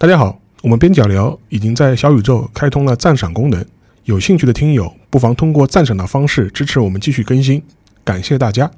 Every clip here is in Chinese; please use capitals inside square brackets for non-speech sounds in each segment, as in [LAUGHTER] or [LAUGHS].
大家好，我们边角聊已经在小宇宙开通了赞赏功能，有兴趣的听友不妨通过赞赏的方式支持我们继续更新，感谢大家。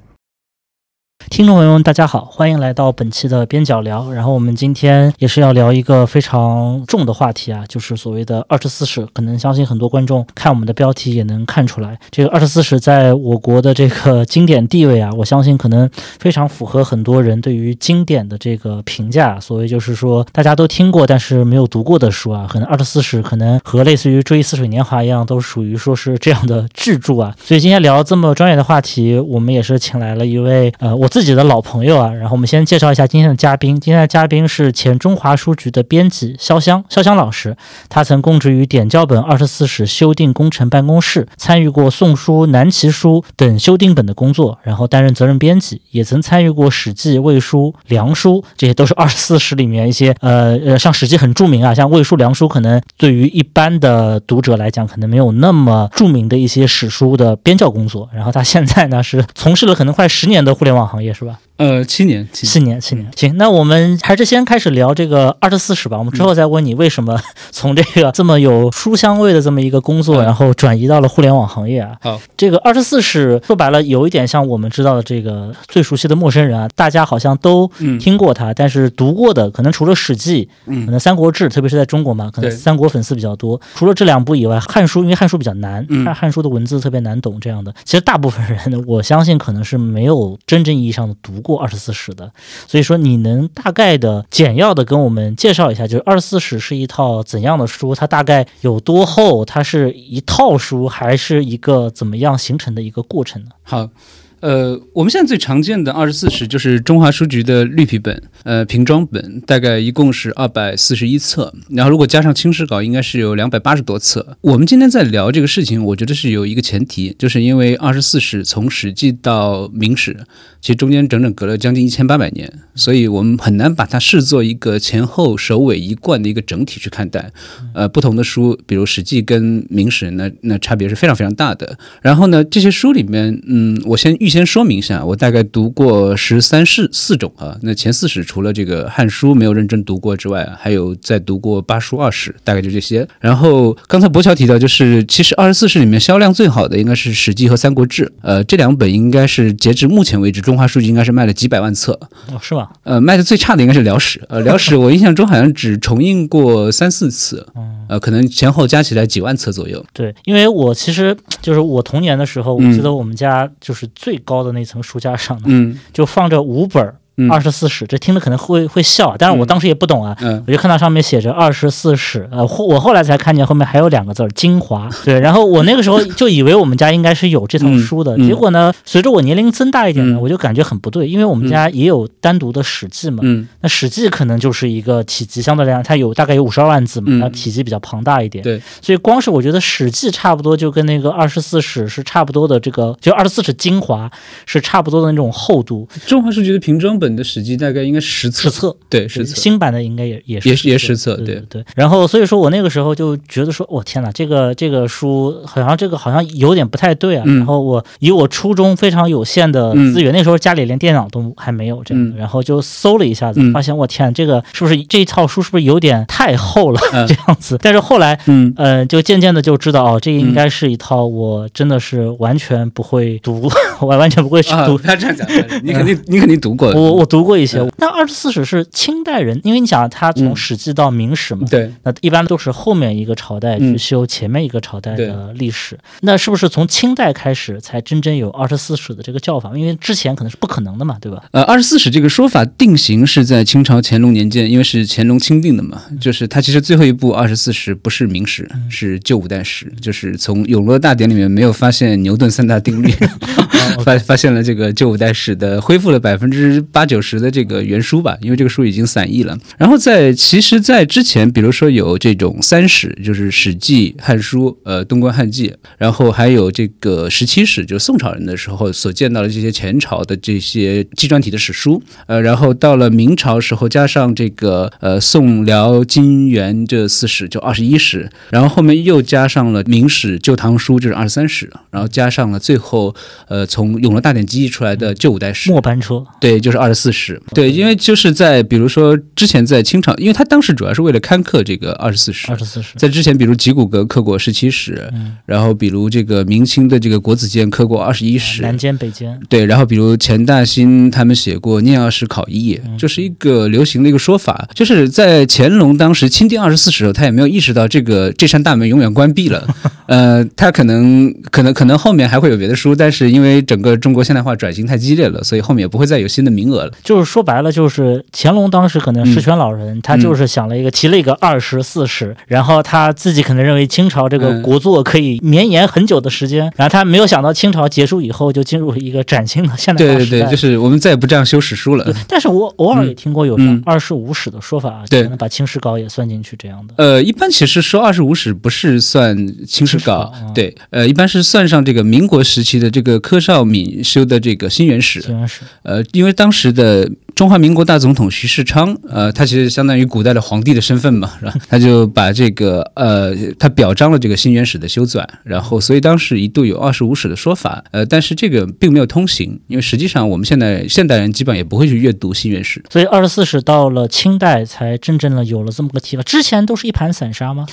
听众朋友们，大家好，欢迎来到本期的边角聊。然后我们今天也是要聊一个非常重的话题啊，就是所谓的二十四史。可能相信很多观众看我们的标题也能看出来，这个二十四史在我国的这个经典地位啊，我相信可能非常符合很多人对于经典的这个评价。所谓就是说大家都听过但是没有读过的书啊，可能二十四史可能和类似于《追忆似水年华》一样，都属于说是这样的巨著啊。所以今天聊这么专业的话题，我们也是请来了一位呃我。自己的老朋友啊，然后我们先介绍一下今天的嘉宾。今天的嘉宾是前中华书局的编辑潇湘，潇湘老师，他曾供职于点校本二十四史修订工程办公室，参与过《宋书》《南齐书》等修订本的工作，然后担任责任编辑，也曾参与过《史记》《魏书》《梁书》，这些都是二十四史里面一些呃呃，像《史记》很著名啊，像《魏书》《梁书》可能对于一般的读者来讲，可能没有那么著名的一些史书的编校工作。然后他现在呢是从事了可能快十年的互联网行业。也是吧？呃，七年，七年，七年。行，那我们还是先开始聊这个二十四史吧。我们之后再问你为什么 [LAUGHS] 从这个这么有书香味的这么一个工作，然后转移到了互联网行业啊？好，这个二十四史说白了有一点像我们知道的这个最熟悉的陌生人啊，大家好像都听过他，但是读过的可能除了《史记》，可能《三国志》，特别是在中国嘛，可能三国粉丝比较多。除了这两部以外，《汉书》因为《汉书》比较难，看《汉书》的文字特别难懂，这样的，其实大部分人我相信可能是没有真正意义上的读过二十四史的。所以说，你能大概的简要的跟我们介绍一下，就是二十四史是一套怎样的书？它大概有多厚？它是一套书，还是一个怎么样形成的一个过程呢？好。呃，我们现在最常见的二十四史就是中华书局的绿皮本，呃，平装本，大概一共是二百四十一册，然后如果加上清史稿，应该是有两百八十多册。我们今天在聊这个事情，我觉得是有一个前提，就是因为二十四史从史记到明史，其实中间整整隔了将近一千八百年，所以我们很难把它视作一个前后首尾一贯的一个整体去看待。呃，不同的书，比如史记跟明史，那那差别是非常非常大的。然后呢，这些书里面，嗯，我先预。先说明一下，我大概读过十三四四种啊。那前四史除了这个《汉书》没有认真读过之外，还有再读过八书二史，大概就这些。然后刚才博乔提到，就是其实二十四史里面销量最好的应该是《史记》和《三国志》。呃，这两本应该是截至目前为止，中华书局应该是卖了几百万册。哦，是吧？呃，卖的最差的应该是《辽史》。呃，《辽史》[LAUGHS] 我印象中好像只重印过三四次。呃，可能前后加起来几万册左右。对，因为我其实就是我童年的时候，我记得我们家就是最高的那层书架上嗯，就放着五本儿。二十四史，这听着可能会会笑，但是我当时也不懂啊，我就看到上面写着二十四史，呃，我后来才看见后面还有两个字儿精华，对，然后我那个时候就以为我们家应该是有这套书的，结果呢，随着我年龄增大一点呢，我就感觉很不对，因为我们家也有单独的史记嘛，那史记可能就是一个体积相对来讲，它有大概有五十二万字嘛，那体积比较庞大一点，对，所以光是我觉得史记差不多就跟那个二十四史是差不多的，这个就二十四史精华是差不多的那种厚度。中华书局的平装本的史记大概。应该十册，十册，对，十册。新版的应该也也是也也十册，对对。然后所以说我那个时候就觉得说，我天哪，这个这个书好像这个好像有点不太对啊。然后我以我初中非常有限的资源，那时候家里连电脑都还没有这样，然后就搜了一下子，发现我天，这个是不是这一套书是不是有点太厚了 [LAUGHS] 这样子？但是后来，嗯呃，就渐渐的就知道哦，这应该是一套我真的是完全不会读，[LAUGHS] 我完全不会去读。他这样讲，你肯定你肯定读过，我我读过一些。那二十四史是清代人，因为你想，他从史记到明史嘛，对，那一般都是后面一个朝代去修前面一个朝代的历史。那是不是从清代开始才真正有二十四史的这个叫法？因为之前可能是不可能的嘛，对吧？呃，二十四史这个说法定型是在清朝乾隆年间，因为是乾隆钦定的嘛，就是他其实最后一部二十四史不是明史，是旧五代史，就是从《永乐大典》里面没有发现牛顿三大定律，[LAUGHS] 发发现了这个旧五代史的恢复了百分之八九十的这个。原书吧，因为这个书已经散佚了。然后在其实，在之前，比如说有这种三史，就是《史记》《汉书》呃《东关汉记》，然后还有这个十七史，就是宋朝人的时候所见到的这些前朝的这些纪传体的史书。呃，然后到了明朝时候，加上这个呃宋辽金元这四史，就二十一史。然后后面又加上了明史《旧唐书》，就是二十三史。然后加上了最后呃从《永乐大典》记忆出来的旧五代史末班车，对，就是二。十四史。对，因为就是在比如说之前在清朝，因为他当时主要是为了刊刻这个二十四史。二。十四史，在之前，比如吉古阁刻过十七史，嗯，然后比如这个明清的这个国子监刻过二十一史，南监北监，对，然后比如钱大新他们写过《念二史考异》，这是一个流行的一个说法，就是在乾隆当时钦定二十四史的时候，他也没有意识到这个这扇大门永远关闭了，[LAUGHS] 呃，他可能可能可能后面还会有别的书，但是因为整个中国现代化转型太激烈了，所以后面也不会再有新的名额了。就是说白了，就是乾隆当时可能十全老人，他就是想了一个提了一个二十四史，然后他自己可能认为清朝这个嗯国祚可以绵延很久的时间，然后他没有想到清朝结束以后就进入了一个崭新的现代化时代。对对对，就是我们再也不这样修史书了对。但是我偶尔也听过有嗯二十五史的说法，对可能把清史稿也算进去这样的。呃，一般其实说二十五史不是算清史稿对，呃，一般是算上这个民国时期的这个柯绍敏修的这个新元史。新元史，呃，因为当时的中华民国大总统徐世昌，呃，他其实相当于古代的皇帝的身份嘛，是吧？他就把这个呃，他表彰了这个新元史的修纂，然后所以当时一度有二十五史的说法，呃，但是这个并没有通行，因为实际上我们现在现代人基本上也不会去阅读新元史。所以二十四史到了清代才真正的有了这么个提法，之前都是一盘散沙吗？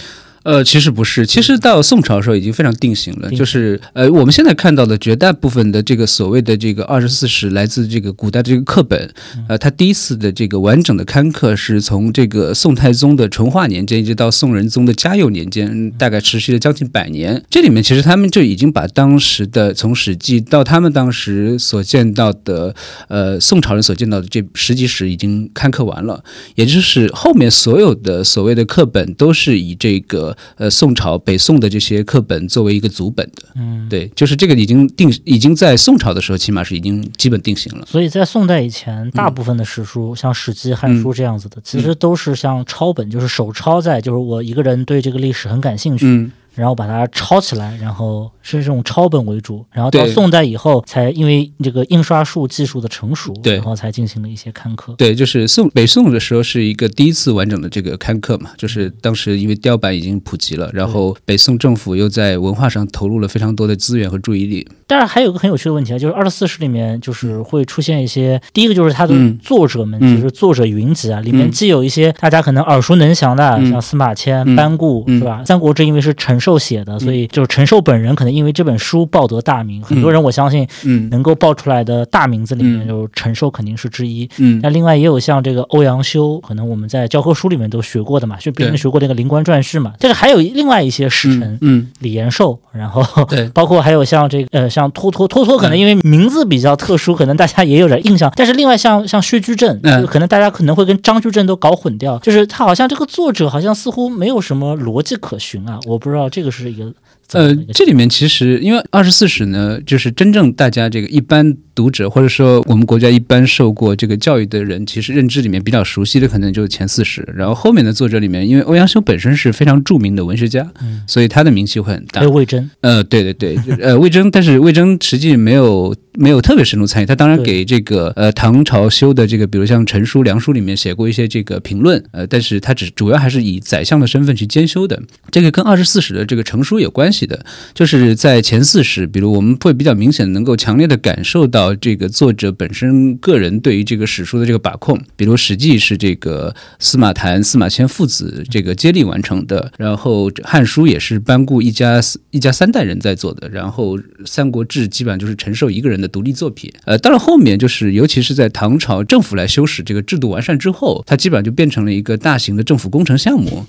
呃，其实不是，其实到宋朝的时候已经非常定型了，就是呃，我们现在看到的绝大部分的这个所谓的这个二十四史来自这个古代的这个课本，呃，它第一次的这个完整的刊刻是从这个宋太宗的淳化年间一直到宋仁宗的嘉佑年间，大概持续了将近百年。这里面其实他们就已经把当时的从《史记》到他们当时所见到的，呃，宋朝人所见到的这十几史已经刊刻完了。也就是后面所有的所谓的课本都是以这个呃宋朝北宋的这些课本作为一个祖本的，嗯，对，就是这个已经定，已经在宋朝的时候起码是已经基本定型了。所以在宋代以前，大部分的史书，像《史记》《汉书》这样子的，其实都是像抄本，就是手抄在，就是我一个人对这个历史很感兴趣，嗯，然后把它抄起来，然后是这种抄本为主。然后到宋代以后，才因为这个印刷术技术的成熟，对然后才进行了一些刊刻。对，就是宋北宋的时候是一个第一次完整的这个刊刻嘛，就是当时因为雕版已经普及了，然后北宋政府又在文化上投入了非常多的资源和注意力。但是还有一个很有趣的问题啊，就是二十四史里面就是会出现一些，第一个就是它的嗯作者们，嗯就是作者云集啊，里面嗯既有一些大家可能耳熟能详的，嗯像司马迁、嗯班固，嗯是吧？《三国志》因为是陈寿写的，所以就是陈寿本人可能因为这本书报得大名，很多人我相信嗯。能够报出来的大名字里面，就是陈寿肯定是之一。嗯。那另外也有像这个欧阳修，可能我们在教科书里面都学过的嘛，就毕竟学过那个《灵官传序》嘛。但是还有另外一些使臣，嗯李延寿，然后对。[LAUGHS] 包括还有像这个呃像托托托托，可能因为名字比较特殊，可能大家也有点印象。但是另外像像薛居正，嗯。可能大家可能会跟张居正都搞混掉，就是他好像这个作者好像似乎没有什么逻辑可循啊，我不知道这个是一个呃这里面其实因为二十四史呢，就是真正大家这个一般读者或者说我们国家一般受过这个教育的人，其实认知里面比较熟悉的可能就是前四十，然后后面的作者里面，因为欧阳修本身是非常著名的文学家，嗯所以他的名气会很大还有。魏征，呃，对对对，呃，魏征，但是魏征实际没有没有特别深入参与，他当然给这个呃唐朝修的这个，比如像陈书、梁书里面写过一些这个评论，呃，但是他只主要还是以宰相的身份去兼修的。这个跟二十四史的这个成书有关系的，就是在前四史，比如我们会比较明显能够强烈的感受到这个作者本身个人对于这个史书的这个把控，比如《史记》是这个司马谈、司马迁父子这个接力完成的，然后《汉书》也是班固一家一家三代人在做的，然后《三国志》基本上就是陈寿一个人的独立作品。呃，到了后面就是，尤其是在唐朝政府来修史这个制度完善之后，它基本上就变成了一个大型的政府工程项目。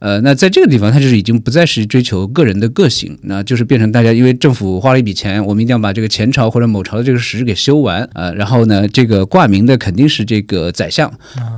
呃，那在这个地方，它就是已经不再是追求个人的个性，那就是变成大家因为政府花了一笔钱，我们一定要把这个前朝或者某朝的这个史给修完，呃，然后呢，这个挂名的肯定是这个宰相，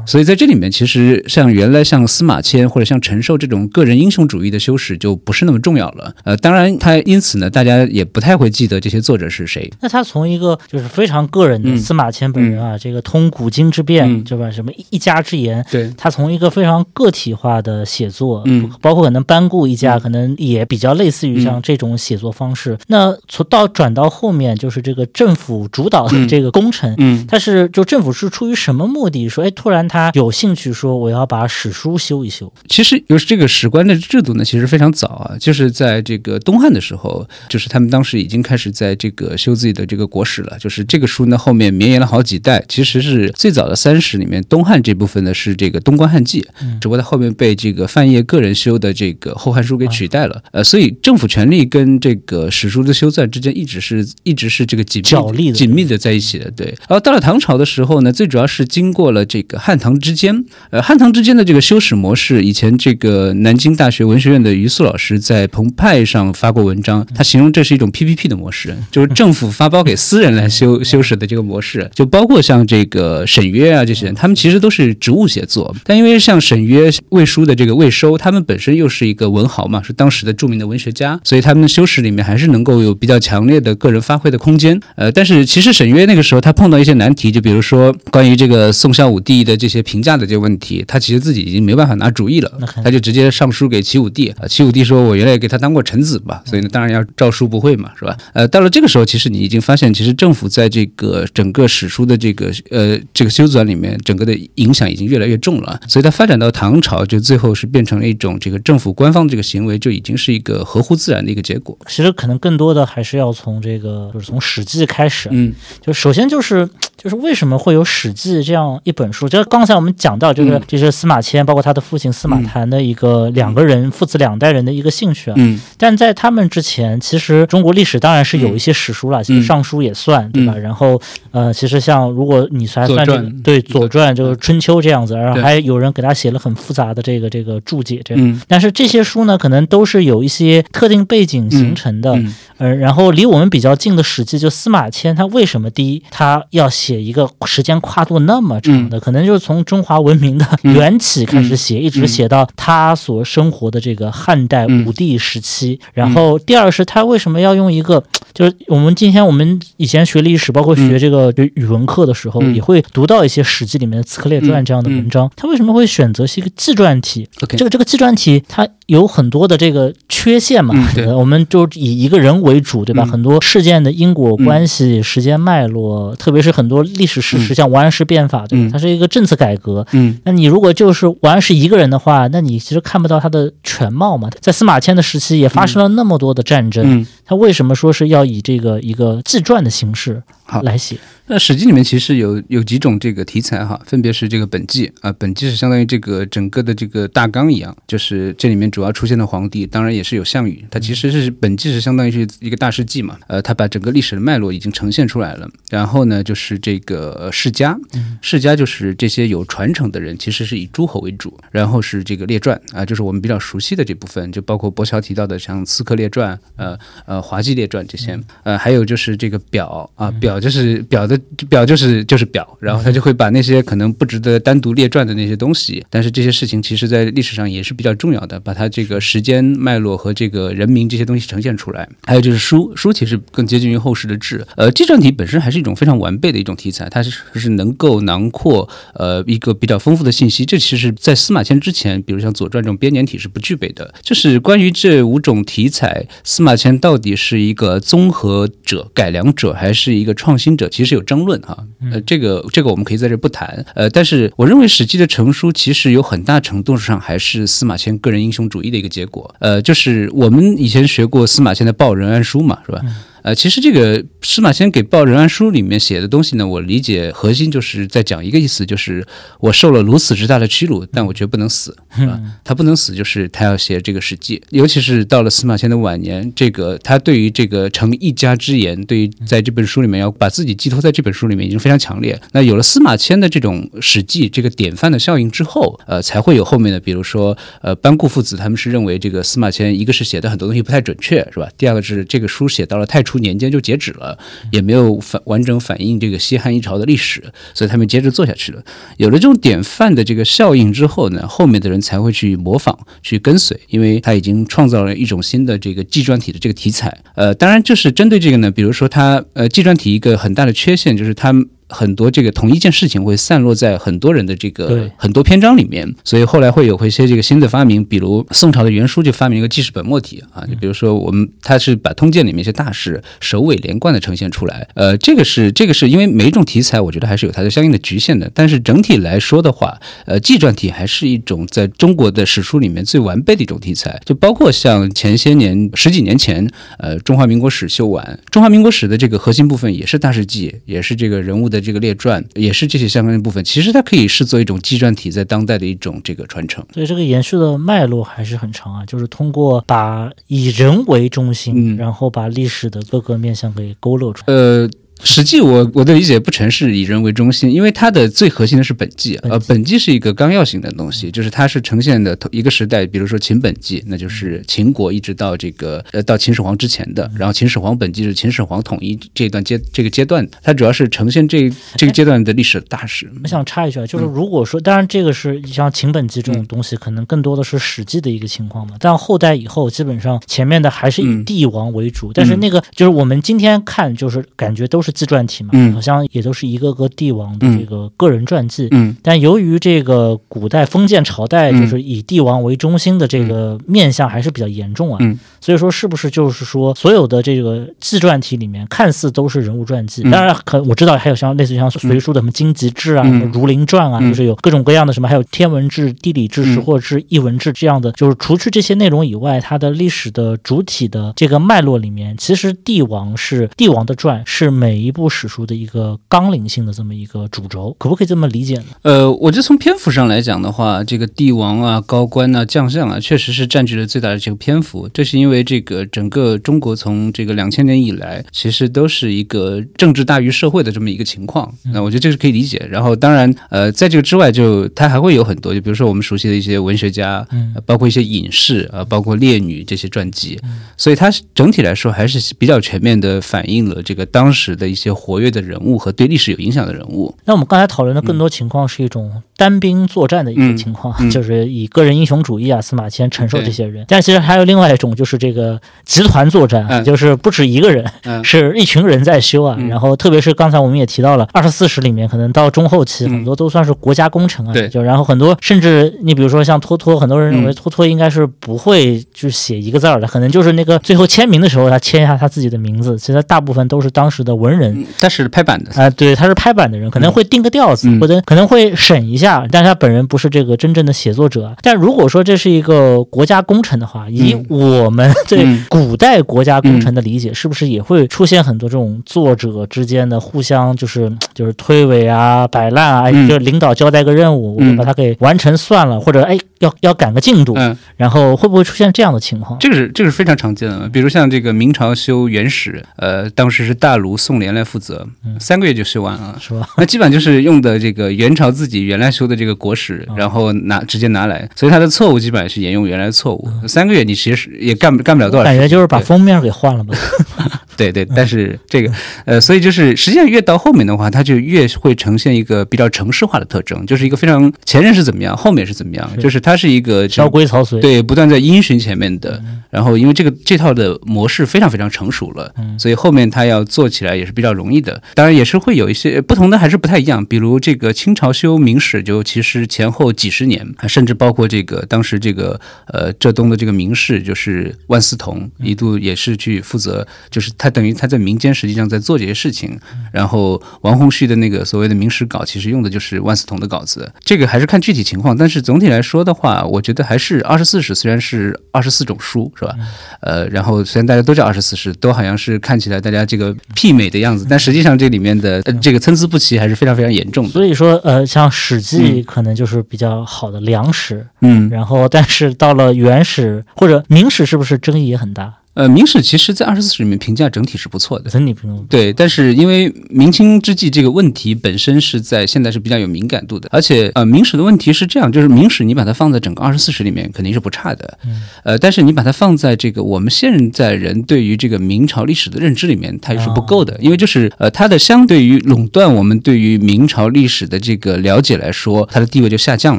所以在这里面，其实像原来像司马迁或者像陈寿这种个人英雄主义的修史就不是那么重要了。呃，当然，他因此呢，大家也不太会记得这些作者是谁。那他从一个就是非常个人的嗯司马迁本人啊，这个通古今之变，嗯对吧？什么一一家之言，对，他从一个非常个体化的写作，嗯包括可能班固一家，可能也比较类似于像这种写作方式。那从到转到后面，就是这个政府主导的这个工程。嗯，他是就政府是出于什么目的说，哎，突然他有兴趣说我要把史书修一修？其实就是这个史官的制度呢，其实非常早啊，就是在这个东汉的时候，就是他们当时已经开始在这个修自己的这个国史了。就是这个书呢，后面绵延了好几代，其实是最早的三史里面，东汉这部分呢是这个《东关汉记》，只不过它后面被这个范晔个人修的这个《后汉书》给取代了。呃，所以政府权力跟这个史书的修纂之间一直是一直是这个紧角力紧密的在一起的。对，然后到了唐朝的时候呢，最主要是经过了这个汉唐之间，呃，汉唐之间的这个修史模式，以前这个南京大学文学院的于素老师在澎湃上发过文章，他形容这是一种 PPP 的模式，就是政府发包给私人来修修史的这个模式，就包括像这个沈约啊这些人，他们其实都是职务写作，但因为像沈约、魏书的这个魏收，他们本身又是一个文豪嘛，是当时的著名的文学家，所以他们的修史里面还是能够有比较强烈的个人发挥的空间。呃，但是其实沈约那个时候他碰到一些难题，就比如说关于这个宋孝武帝的这些评价的这些问题，他其实自己已经没办法拿主意了，他就直接上书给齐武帝啊。齐武帝说：“我原来也给他当过臣子吧，所以呢，当然要诏书不讳嘛，是吧？”呃，到了这个时候，其实你已经发现，其实政府在这个整个史书的这个呃这个修纂里面，整个的影响已经越来越重了。所以它发展到唐朝，就最后是变成了一种这个政府官方这个行为，就已经是一个合乎自然的一个结果。其实可能更多的还是要从这个，就是从《史记》开始。嗯，就首先就是就是为什么会有《史记》这样一本书？就是刚才我们讲到，就是嗯这是司马迁，包括他的父亲司马谈的一个两个人父子两代人的一个兴趣啊。嗯但在他们之前，其实中国历史当然是有一些史书了，其实《尚书》也算，对吧？然后呃，其实像如果你还算这个对《左传》就是《春秋》这样子，然后还有人给他写了很复杂的这个这个注解，这样。嗯但是这些书呢，可能都是有一些特定背景形成的，嗯呃，然后离我们比较近的《史记》，就司马迁，他为什么第一他要写一个时间跨度那么长的？可能就是从中华文明的 [LAUGHS] 缘起开始写，一直写到他所生活的这个汉代嗯。武帝时期。然后第二是他为什么要用一个，就是我们今天我们以前学历史，包括学这个就语文课的时候，嗯。也会读到一些《史记》里面的《刺客列传》这样的文章。他为什么会选择是一个纪传体？这个这个纪传体它有很多的这个缺陷嘛，嗯对 [LAUGHS] 我们就以一个人为主，对吧？嗯很多事件的因果关系、时间脉络，特别是很多历史事实，像王安石变法，对吧？嗯它是一个政策改革。嗯那你如果就是王安石一个人的话，那你其实看不到他的全貌嘛。在司马迁的时期也发生了那么多的战争，嗯。他为什么说是要以这个一个自传的形式好来写？那《史记》里面其实有有几种这个题材哈，分别是这个本纪啊，本纪是相当于这个整个的这个大纲一样，就是这里面主要出现的皇帝，当然也是有项羽，他其实是本纪是相当于是一个大事记嘛，呃，他把整个历史的脉络已经呈现出来了。然后呢，就是这个呃世家，世家就是这些有传承的人，其实是以诸侯为主，然后是这个列传啊，就是我们比较熟悉的这部分，就包括博乔提到的像《刺客列传》呃呃《滑稽列传》这些，呃，还有就是这个表啊，表就是表的表就是就是表，然后他就会把那些可能不值得单独列传的那些东西，但是这些事情其实在历史上也是比较重要的，把它这个时间脉络和这个人名这些东西呈现出来。还有就是书，书其实更接近于后世的志，呃，纪传体本身还是一种非常完备的一种题材，它是是能够囊括呃一个比较丰富的信息，这其实在司马迁之前，比如像《左传》这种编年体是不具备的。就是关于这五种题材，司马迁到底是一个综合者、改良者，还是一个创新者，其实有争论哈。呃，这个这个我们可以在这不谈。呃，但是我认为《史记》的成书其实有很大程度上还是司马迁个人英雄主义的一个结果。呃，就是我们以前学过司马迁的《报任安书》嘛，是吧？呃，其实这个司马迁给《报任安书》里面写的东西呢，我理解核心就是在讲一个意思，就是我受了如此之大的屈辱，但我绝不能死，是吧？他不能死，就是他要写这个《史记》，尤其是到了司马迁的晚年，这个他对于这个成一家之言，对于在这本书里面要把自己寄托在这本书里面，已经非常强烈。那有了司马迁的这种《史记》这个典范的效应之后，呃，才会有后面的，比如说呃班固父子他们是认为这个司马迁一个是写的很多东西不太准确，是吧？第二个是这个书写到了太初年间就截止了，也没有反完整反映这个西汉一朝的历史，所以他们接着做下去了。有了这种典范的这个效应之后呢，后面的人才会去模仿、去跟随，因为他已经创造了一种新的这个纪传体的这个题材。呃，当然就是针对这个呢，比如说他呃纪传体一个很大的缺陷就是他很多这个同一件事情会散落在很多人的这个对。很多篇章里面，所以后来会有一些这个新的发明，比如宋朝的袁书就发明一个记事本末体啊，就比如说我们他是把通鉴里面一些大事首尾连贯的呈现出来，呃，这个是这个是因为每一种题材，我觉得还是有它的相应的局限的，但是整体来说的话，呃，纪传体还是一种在中国的史书里面最完备的一种题材，就包括像前些年十几年前，呃，中华民国史修完，中华民国史的这个核心部分也是大事记，也是这个人物的这个列传，也是这些相关的部分，其实它可以视作一种纪传体在当代的一种这个传承。所以这个延续的脉络还是很长啊，就是通过把以人为中心，嗯然后把历史的各个面向给勾勒出来。呃，史记我我的理解不成是以人为中心，因为它的最核心的是本纪，呃，本纪是一个纲要型的东西，就是它是呈现的一个时代，比如说秦本纪，那就是秦国一直到这个呃到秦始皇之前的，然后秦始皇本纪是秦始皇统一这段阶这个阶段，它主要是呈现这这个阶段的历史大事。[LAUGHS] 我想插一句啊，嗯就是如果说，当然这个是像秦本纪这种东西，可能更多的是史记的一个情况嘛。但后代以后，基本上前面的还是以嗯帝王为主，但是那个就是我们今天看，就是感觉都是纪传体嘛，嗯。好像也都是一个个帝王的嗯。这个个人传记。嗯。但由于这个古代封建朝代嗯。就是以帝王为中心的这个面相还是比较严重啊，嗯。所以说是不是就是说所有的这个纪传体里面看似都是人物传记，嗯。当然可我知道还有像类似于像隋书的什么荆棘志啊、嗯。什么儒林传啊，嗯。就是有各种各样的什么，还有天文志、地理志、嗯。史或志、译文志这样的，就是除去这些内容以外，它的历史的主体的这个脉络里面，其实帝王是帝王的传是每一部史书的一个纲领性的这么一个主轴，可不可以这么理解呢？呃，我觉得从篇幅上来讲的话，这个帝王啊、高官啊、将相啊，确实是占据了最大的这个篇幅。这是因为这个整个中国从这个两千年以来，其实都是一个政治大于社会的这么一个情况。那我觉得这是可以理解。然后，当然，呃，在这个之外就，它还会有很多，就比如说我们熟悉的一些文学家，嗯呃包括一些隐士啊、呃包括烈女这些传记。所以它是整体来说还是比较全面的反映了这个当时的一些活跃的人物和对历史有影响的人物。那我们刚才讨论的更多情况是一种单兵作战的一个情况，就是以个人英雄主义啊、司马迁承受这些人。但其实还有另外一种，就是这个集团作战，嗯。就是不止一个人，嗯。是一群人在修啊。嗯。然后特别是刚才我们也提到了，二十四史里面可能到中后期嗯。很多都算是国家工程啊，对。就然后很多甚至你比如说像托托，很多人认为嗯。托托应该是不会就写一个字儿的，可能就是那个最后签名的时候他签一下他自己的名字，其实大部分都是当时的文人。他，是拍板的。啊、对，他是拍板的人，可能会定个调子，嗯或者可能会审一下，但是他本人不是这个真正的写作者。但如果说这是一个国家工程的话，以嗯我们对嗯古代国家工程的理解，是不是也会出现很多这种作者之间的互相就是就是推诿啊、摆烂啊？就领导交代个任务，我就嗯把它给完成算了，或者哎要要赶个进度，嗯，然后会不会出现这样的情况？这个是这个是非常常见的，比如像这个明朝修《元史》，呃，当时是大卢宋濂来负责，三个月就修完了。是吧？[LAUGHS] 那基本上就是用的这个元朝自己原来修的这个国史，然后拿直接拿来，所以它的错误基本上是沿用原来的错误。三个月你其实也干不干不了多少感觉就是把封面给换了吧？[LAUGHS] 对对，但是这个呃，所以就是实际上越到后面的话，它就越会呈现一个比较城市化的特征，就是一个非常前任是怎么样，后面是怎么样，是就是它是一个朝规曹随，对，不断在因循前面的。然后因为这个这套的模式非常非常成熟了，嗯所以后面它要做起来也是比较容易的。当然也是会有一些不同的，还是不太一样。比如这个清朝修明史，就其实前后几十年，甚至包括这个当时这个呃浙东的这个名士，就是万思同，一度也是去负责，就是他等于他在民间实际上在做这些事情。然后王洪旭的那个所谓的明史稿，其实用的就是万思同的稿子。这个还是看具体情况，但是总体来说的话，我觉得还是二十四史虽然是二十四种书，是吧？呃，然后虽然大家都叫二十四史，都好像是看起来大家这个媲美的样子，但实际上这里面的、呃、这个参差不齐还是非常非常严重的。所以说，呃，像《史记》可能就是比较好的良史，嗯，然后但是到了元史或者明史，是不是争议也很大？呃，明史其实在二十四史里面评价整体是不错的。整体评价对，但是因为明清之际这个问题本身是在现在是比较有敏感度的，而且呃，明史的问题是这样，就是明史你把它放在整个二十四史里面肯定是不差的，嗯。呃，但是你把它放在这个我们现在人对于这个明朝历史的认知里面，它又是不够的，因为就是呃，它的相对于垄断我们对于明朝历史的这个了解来说，它的地位就下降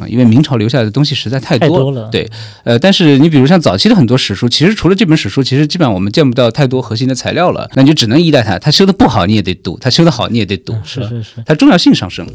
了，因为明朝留下来的东西实在太多太多了对，呃，但是你比如像早期的很多史书，其实除了这本史书，其实基本上我们见不到太多核心的材料了，那你就只能依赖它。它修的不好你也得读，它修的好你也得读，是是是。它重要性上升。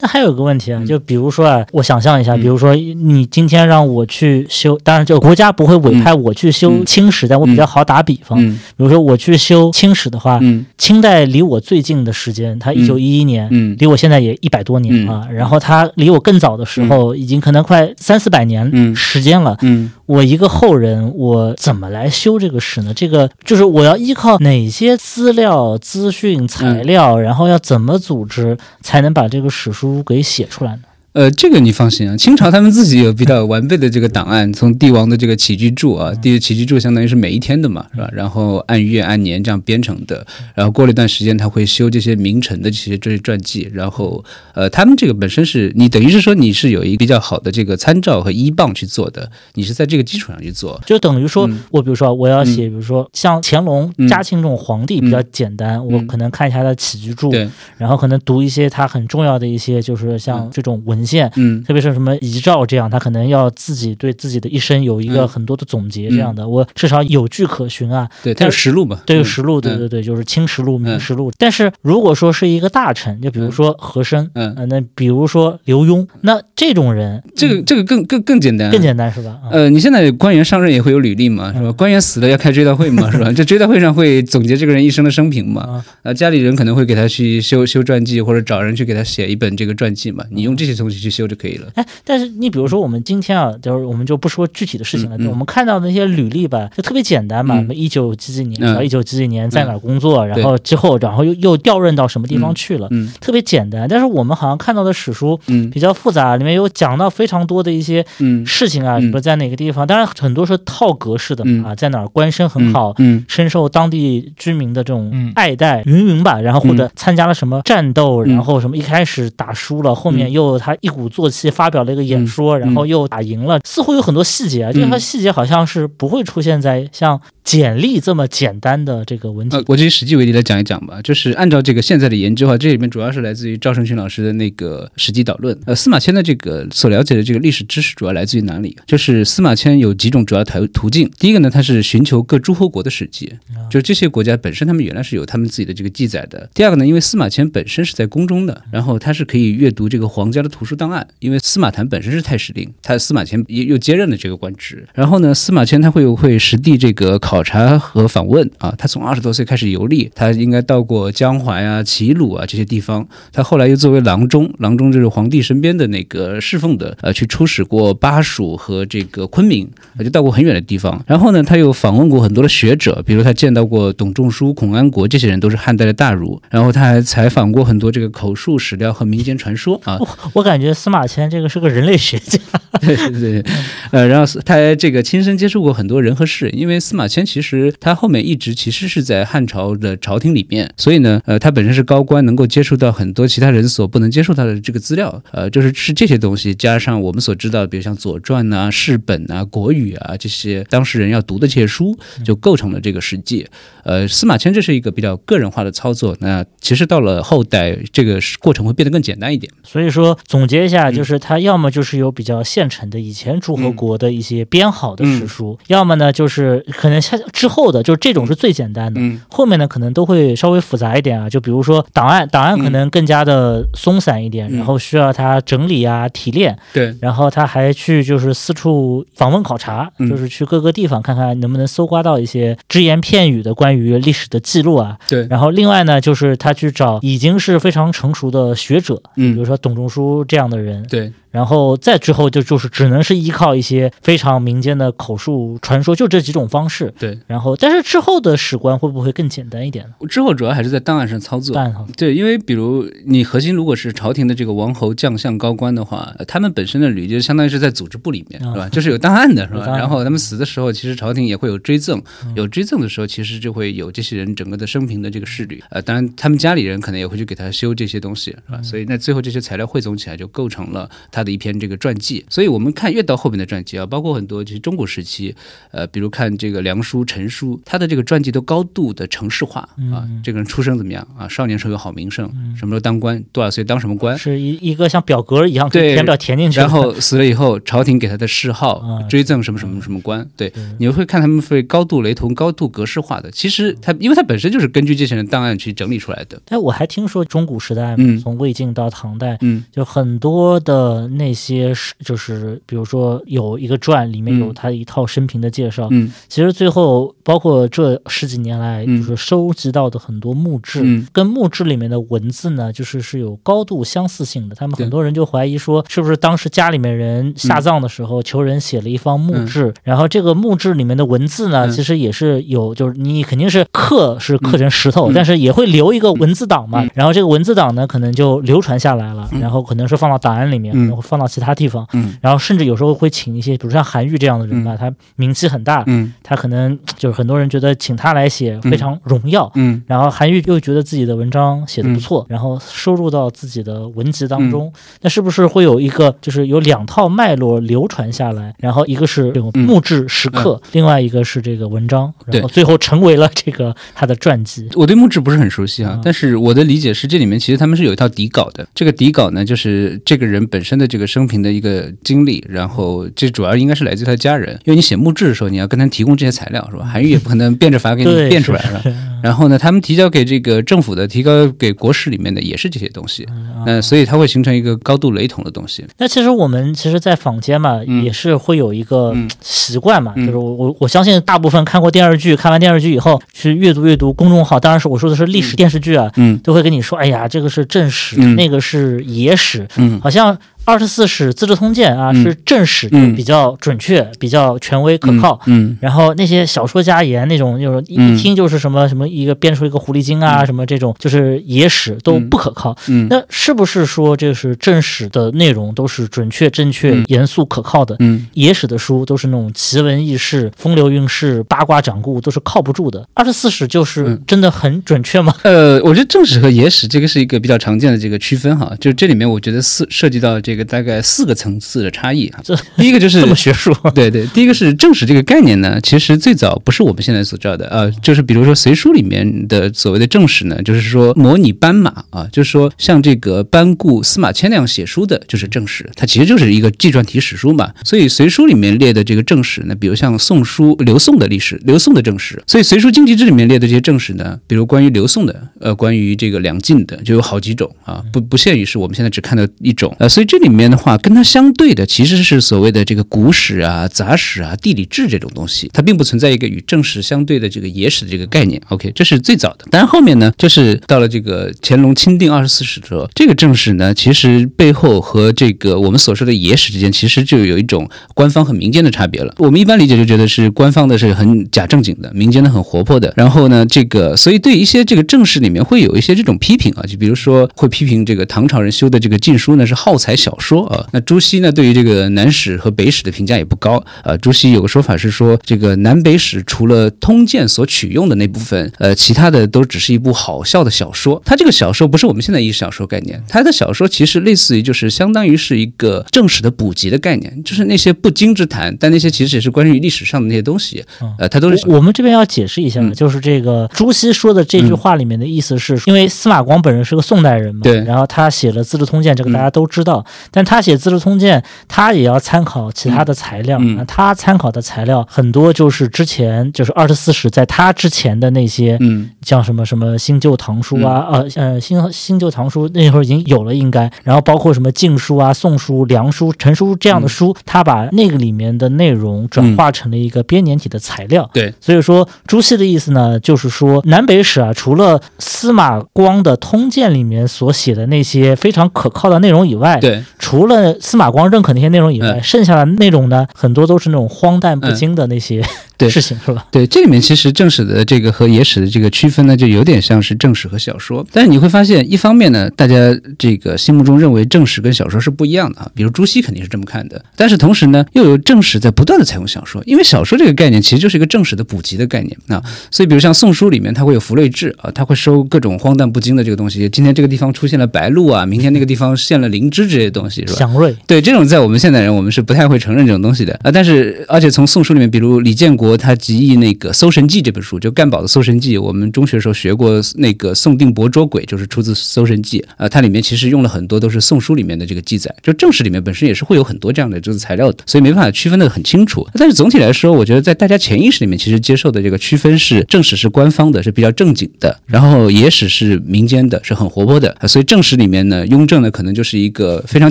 那还有个问题啊，嗯。就比如说啊，我想象一下，嗯。比如说你今天让我去修，当然就国家不会委派我去修嗯。清史，但我比较好打比方，嗯。比如说我去修清史的话，嗯。清代离我最近的时间，它一九一一年，嗯。离我现在也一百多年了。然后它离我更早的时候，已经可能快三四百年嗯。时间了。嗯我一个后人，我怎么来修这个史呢？这个就是我要依靠哪些资料、资讯、材料，然后要怎么组织，才能把这个史书给写出来呢？呃，这个你放心啊，清朝他们自己有比较完备的这个档案，从帝王的这个起居注啊，帝起居注相当于是每一天的嘛，是吧？然后按月按年这样编成的，然后过了一段时间，他会修这些名臣的这些这些传记，然后呃，他们这个本身是你等于是说你是有一个比较好的这个参照和依傍去做的，你是在这个基础上去做，就等于说，嗯。我比如说我要写，比如说像乾隆、嗯。嘉庆这种皇帝比较简单，我可能看一下他的起居注，对，然后可能读一些他很重要的一些，就是像这种文献。嗯特别是什么遗诏这样，他可能要自己对自己的一生有一个嗯很多的总结这样的，我至少有据可循啊。对，他有实录嘛，对，有实录，对嗯对对，就是清实录、明实录。但是如果说是一个大臣，就比如说和珅，嗯呃那比如说刘墉，那这种人这个这个更更更简单，更简单是吧？啊呃，你现在官员上任也会有履历嘛，是吧？官员死了要开追悼会嘛，[LAUGHS] 是吧？这追悼会上会总结这个人一生的生平嘛啊。啊，家里人可能会给他去修修传记，或者找人去给他写一本这个传记嘛。你用这些东西去修就可以了。哎，但是你比如说我们今天啊，就是我们就不说具体的事情了，嗯嗯我们看到的那些履历吧，就特别简单嘛，嗯。什么一九几几年，到一九几几年在哪儿工作，然后之后，然后又又调任到什么地方去了，嗯。特别简单。但是我们好像看到的史书嗯。比较复杂，里面有讲到非常多的一些嗯。事情啊，嗯。什么在哪个地方，当然很多是套格式的啊，在哪儿官声很好，嗯。深受当地居民的这种嗯。爱戴，云云吧。然后或者参加了什么战斗，嗯。然后什么一开始打输了，后面又他一鼓作气发表了一个演说，然后又打赢了，似乎有很多细节啊。这些细节好像是不会出现在像简历这么简单的这个文体呃，。我就以实际为例来讲一讲吧。就是按照这个现在的研究啊，这里面主要是来自于赵胜群老师的那个《史记导论》。呃，司马迁的这个所了解的这个历史知识主要来自于哪里？就是司马迁有几种主要途途径。第一个呢，他是寻求各诸侯国的史记，就是这些国家本身他们原来是有他们自己的这个记载的。第二个呢，因为司马迁本身是在宫中的，然后他是可以阅读这个皇家的图书档案，因为司马谈本身是太史令，他司马迁又又接任了这个官职。然后呢，司马迁他会会实地这个考察和访问啊，他从二十多岁开始游历，他应该到过江淮啊、齐鲁啊这些地方。他后来又作为郎中，郎中就是皇帝身边的那个侍奉的，呃，去出使过巴蜀和这个昆明，就到过很远的地方。然后呢，他又访问过很多的学者，比如他见到过董仲舒、孔安国这些人都是汉代的大儒。然后他还采访过很多这个口述史料和民间传说啊，我感觉司马迁这个是个人类学家，[LAUGHS] 对对对，呃，然后他还这个亲身接触过很多人和事，因为司马迁其实他后面一直其实是在汉朝的朝廷里面，所以呢，呃，他本身是高官，能够接触到很多其他人所不能接触到的这个资料，呃，就是是这些东西加上我们所知道，比如像《左传》呐、世本啊、国语啊这些当事人要读的这些书，就构成了这个史记。呃，司马迁这是一个比较个人化的操作，那其实到了后代，这个过程会变得更简单一点。所以说总结一下，嗯。就是他要么就是有比较现成的以前诸侯国的一些编好的嗯史书，要么呢就是可能下之后的，就是这种是最简单的。嗯。后面呢，可能都会稍微复杂一点啊，就比如说档案，档案可能更加的松散一点，嗯。然后需要他整理啊、提炼，对，然后他还去就是四处访问考察，嗯。就是去各个地方看看能不能搜刮到一些只言片语的关于历史的记录啊。对，然后另外呢，就是他去找已经是非常成熟的学者，比如嗯，说董仲舒这这样的人，对。然后再之后就就是只能是依靠一些非常民间的口述传说，就这几种方式。对，然后但是之后的史官会不会更简单一点呢？之后主要还是在档案上操作。办好对，因为比如你核心如果是朝廷的这个王侯将相高官的话，呃他们本身的履就相当于是在组织部里面，啊是吧？就是有档案的，[LAUGHS] 是吧？然后他们死的时候，其实朝廷也会有追赠，嗯有追赠的时候，其实就会有这些人整个的生平的这个事履。呃，当然他们家里人可能也会去给他修这些东西，是吧？嗯所以那最后这些材料汇总起来，就构成了他他的一篇这个传记。所以我们看越到后面的传记啊，包括很多就是中古时期，呃，比如看这个梁书、陈书，他的这个传记都高度的城市化啊，这个人出生怎么样啊，少年时候有好名声，什么时候当官，多少岁当什么官，是一一个像表格一样对填表填进去，然后死了以后，朝廷给他的谥号嗯追赠什么什么什么官，对，你会看他们会高度雷同、高度格式化的。其实他，因为他本身就是根据这些人档案去整理出来的。但，我还听说中古时代从魏晋到唐代，嗯。就很多的那些是，就是比如说有一个传，里面有嗯。他一套生平的介绍。嗯。其实最后，包括这十几年来，嗯。就是收集到的很多墓志，嗯。跟墓志里面的文字呢，就是是有高度相似性的。他们很多人就怀疑说，是不是当时家里面人下葬的时候，求人写了一方墓志，然后这个墓志里面的文字呢，嗯。其实也是有，就是你肯定是刻是刻成石头，嗯。但是也会留一个文字档嘛。嗯。然后这个文字档呢，可能就流传下来了，嗯。然后可能是放到档案里面，放到其他地方。嗯然后甚至有时候会请一些，比如像韩愈这样的人吧，他名气很大，嗯他可能就是很多人觉得请他来写非常荣耀。嗯然后韩愈又觉得自己的文章写的不错，然后收入到自己的文集当中。那是不是会有一个，就是有两套脉络流传下来？然后一个是这种嗯墓志石刻，另外一个是这个文章，然后最后成为了这个他的传记。我对墓志不是很熟悉啊啊，但是我的理解是，这里面其实他们是有一套底稿的。这个底稿呢，就是这个人本身的这个生平的一个经历，然后这主要应该是来自于他的家人，因为你写墓志的时候，你要跟他提供这些材料，是吧？韩愈也不可能变着法给你，变出来，是吧？是是然后呢，他们提交给这个政府的，提交给国史里面的也是这些东西，嗯嗯、所以它会形成一个高度雷同的东西。那其实我们其实，在坊间嘛，嗯也是会有一个嗯。习惯嘛，嗯。就是我我我相信大部分看过电视剧，看完电视剧以后去阅读阅读公众号，当然是我说的是历史电视剧啊，嗯。都会跟你说，哎呀，这个是正史，嗯。那个是野史，嗯。好像。二十四史、资治通鉴啊，嗯。是正史，比较准确、比较权威可靠。嗯。然后那些小说家言那种，就是一听就是什么什么一个编出一个狐狸精啊，什么这种就是野史都不可靠。嗯那是不是说这是正史的内容都是准确、正确、嗯严肃、可靠的？嗯野史的书都是那种奇闻异事、风流韵事、八卦掌故，都是靠不住的。二十四史就是嗯真的很准确吗？呃，我觉得正史和野史这个是一个比较常见的这个区分哈，就这里面我觉得四涉及到这个大概四个层次的差异哈。这第一个就是这么学术？对对，第一个是正史这个概念呢，其实最早不是我们现在所知道的，呃，就是比如说隋书里里面的所谓的正史呢，就是说模拟斑马啊，就是说像这个班固、司马迁那样写书的，就是正史，它其实就是一个纪传体史书嘛。所以隋书里面列的这个正史呢，比如像宋书、刘宋的历史，刘宋的正史，所以隋书经籍志里面列的这些正史呢，比如关于刘宋的，呃，关于这个梁晋的，就有好几种啊，不不限于是我们现在只看到一种，呃，所以这里面的话，跟它相对的其实是所谓的这个古史啊、杂史啊、地理志这种东西，它并不存在一个与正史相对的这个野史的这个概念。OK，这是最早的。但是后面呢，就是到了这个乾隆钦定二十四史的时候，这个正史呢，其实背后和这个我们所说的野史之间，其实就有一种官方和民间的差别了。我们一般理解就觉得是官方的是很假正经的，民间的很活泼的。然后呢，这个所以对一些这个正史里面会有一些这种批评啊，就比如说会批评这个唐朝人修的这个禁书呢是耗材小说啊。那朱熹呢对于这个南史和北史的评价也不高啊。朱熹有个说法是说，这个南北史除了通鉴所取用的那部分，呃，其他的都只是一部好笑的小说。它这个小说不是我们现在意义小说概念，它的小说其实类似于就是相当于是一个正史的补集的概念，就是那些不经之谈，但那些其实也是关于历史上的那些东西，呃，它都是我我们这边要解释一下，嗯。就是这个朱熹说的这句话里面的意思是，因为司马光本人是个宋代人嘛，对。然后他写了《资治通鉴》，这个嗯大家都知道，但他写《资治通鉴》，他也要参考其他的材料，嗯。他参考的材料很多就是之前就是二十四史在他之前的那些，嗯。像什么什么新旧唐书啊，呃呃新新旧唐书那会儿已经有了应该，然后包括什么晋书啊、宋书、梁书、陈书这样的书，他把那个里面的内容转化成了一个编年体的材料。对，所以说朱熹的意思呢，就是说南北史啊，除了司马光的《通鉴》里面所写的那些非常可靠的内容以外，对，除了司马光认可那些内容以外，嗯剩下的内容呢，很多都是那种荒诞不经的那些、对事情，是吧？对，这里面其实正史的这个和野史史的这个区分呢，就有点像是正史和小说。但是你会发现，一方面呢，大家这个心目中认为正史跟小说是不一样的啊，比如朱熹肯定是这么看的。但是同时呢，又有正史在不断的采用小说，因为小说这个概念其实就是一个正史的补集的概念啊。所以，比如像《宋书》里面，它会有符类志啊，它会收各种荒诞不经的这个东西。今天这个地方出现了白鹭啊，明天那个地方现了灵芝这些东西，是吧？祥瑞，对这种在我们现代人，我们是不太会承认这种东西的啊。但是，而且从《宋书》里面，比如李建国他集译那个《搜神记》这本书，就干宝的《搜神记》，我们中学时候学过那个宋定伯捉鬼，就是出自《搜神记》啊。它里面其实用了很多都是《宋书》里面的这个记载，就正史里面本身也是会有很多这样的这个材料的，所以没办法区分的很清楚。但是总体来说，我觉得在大家潜意识里面，其实接受的这个区分是正史是官方的，是比较正经的，然后野史是民间的，是很活泼的。所以正史里面呢，雍正呢可能就是一个非常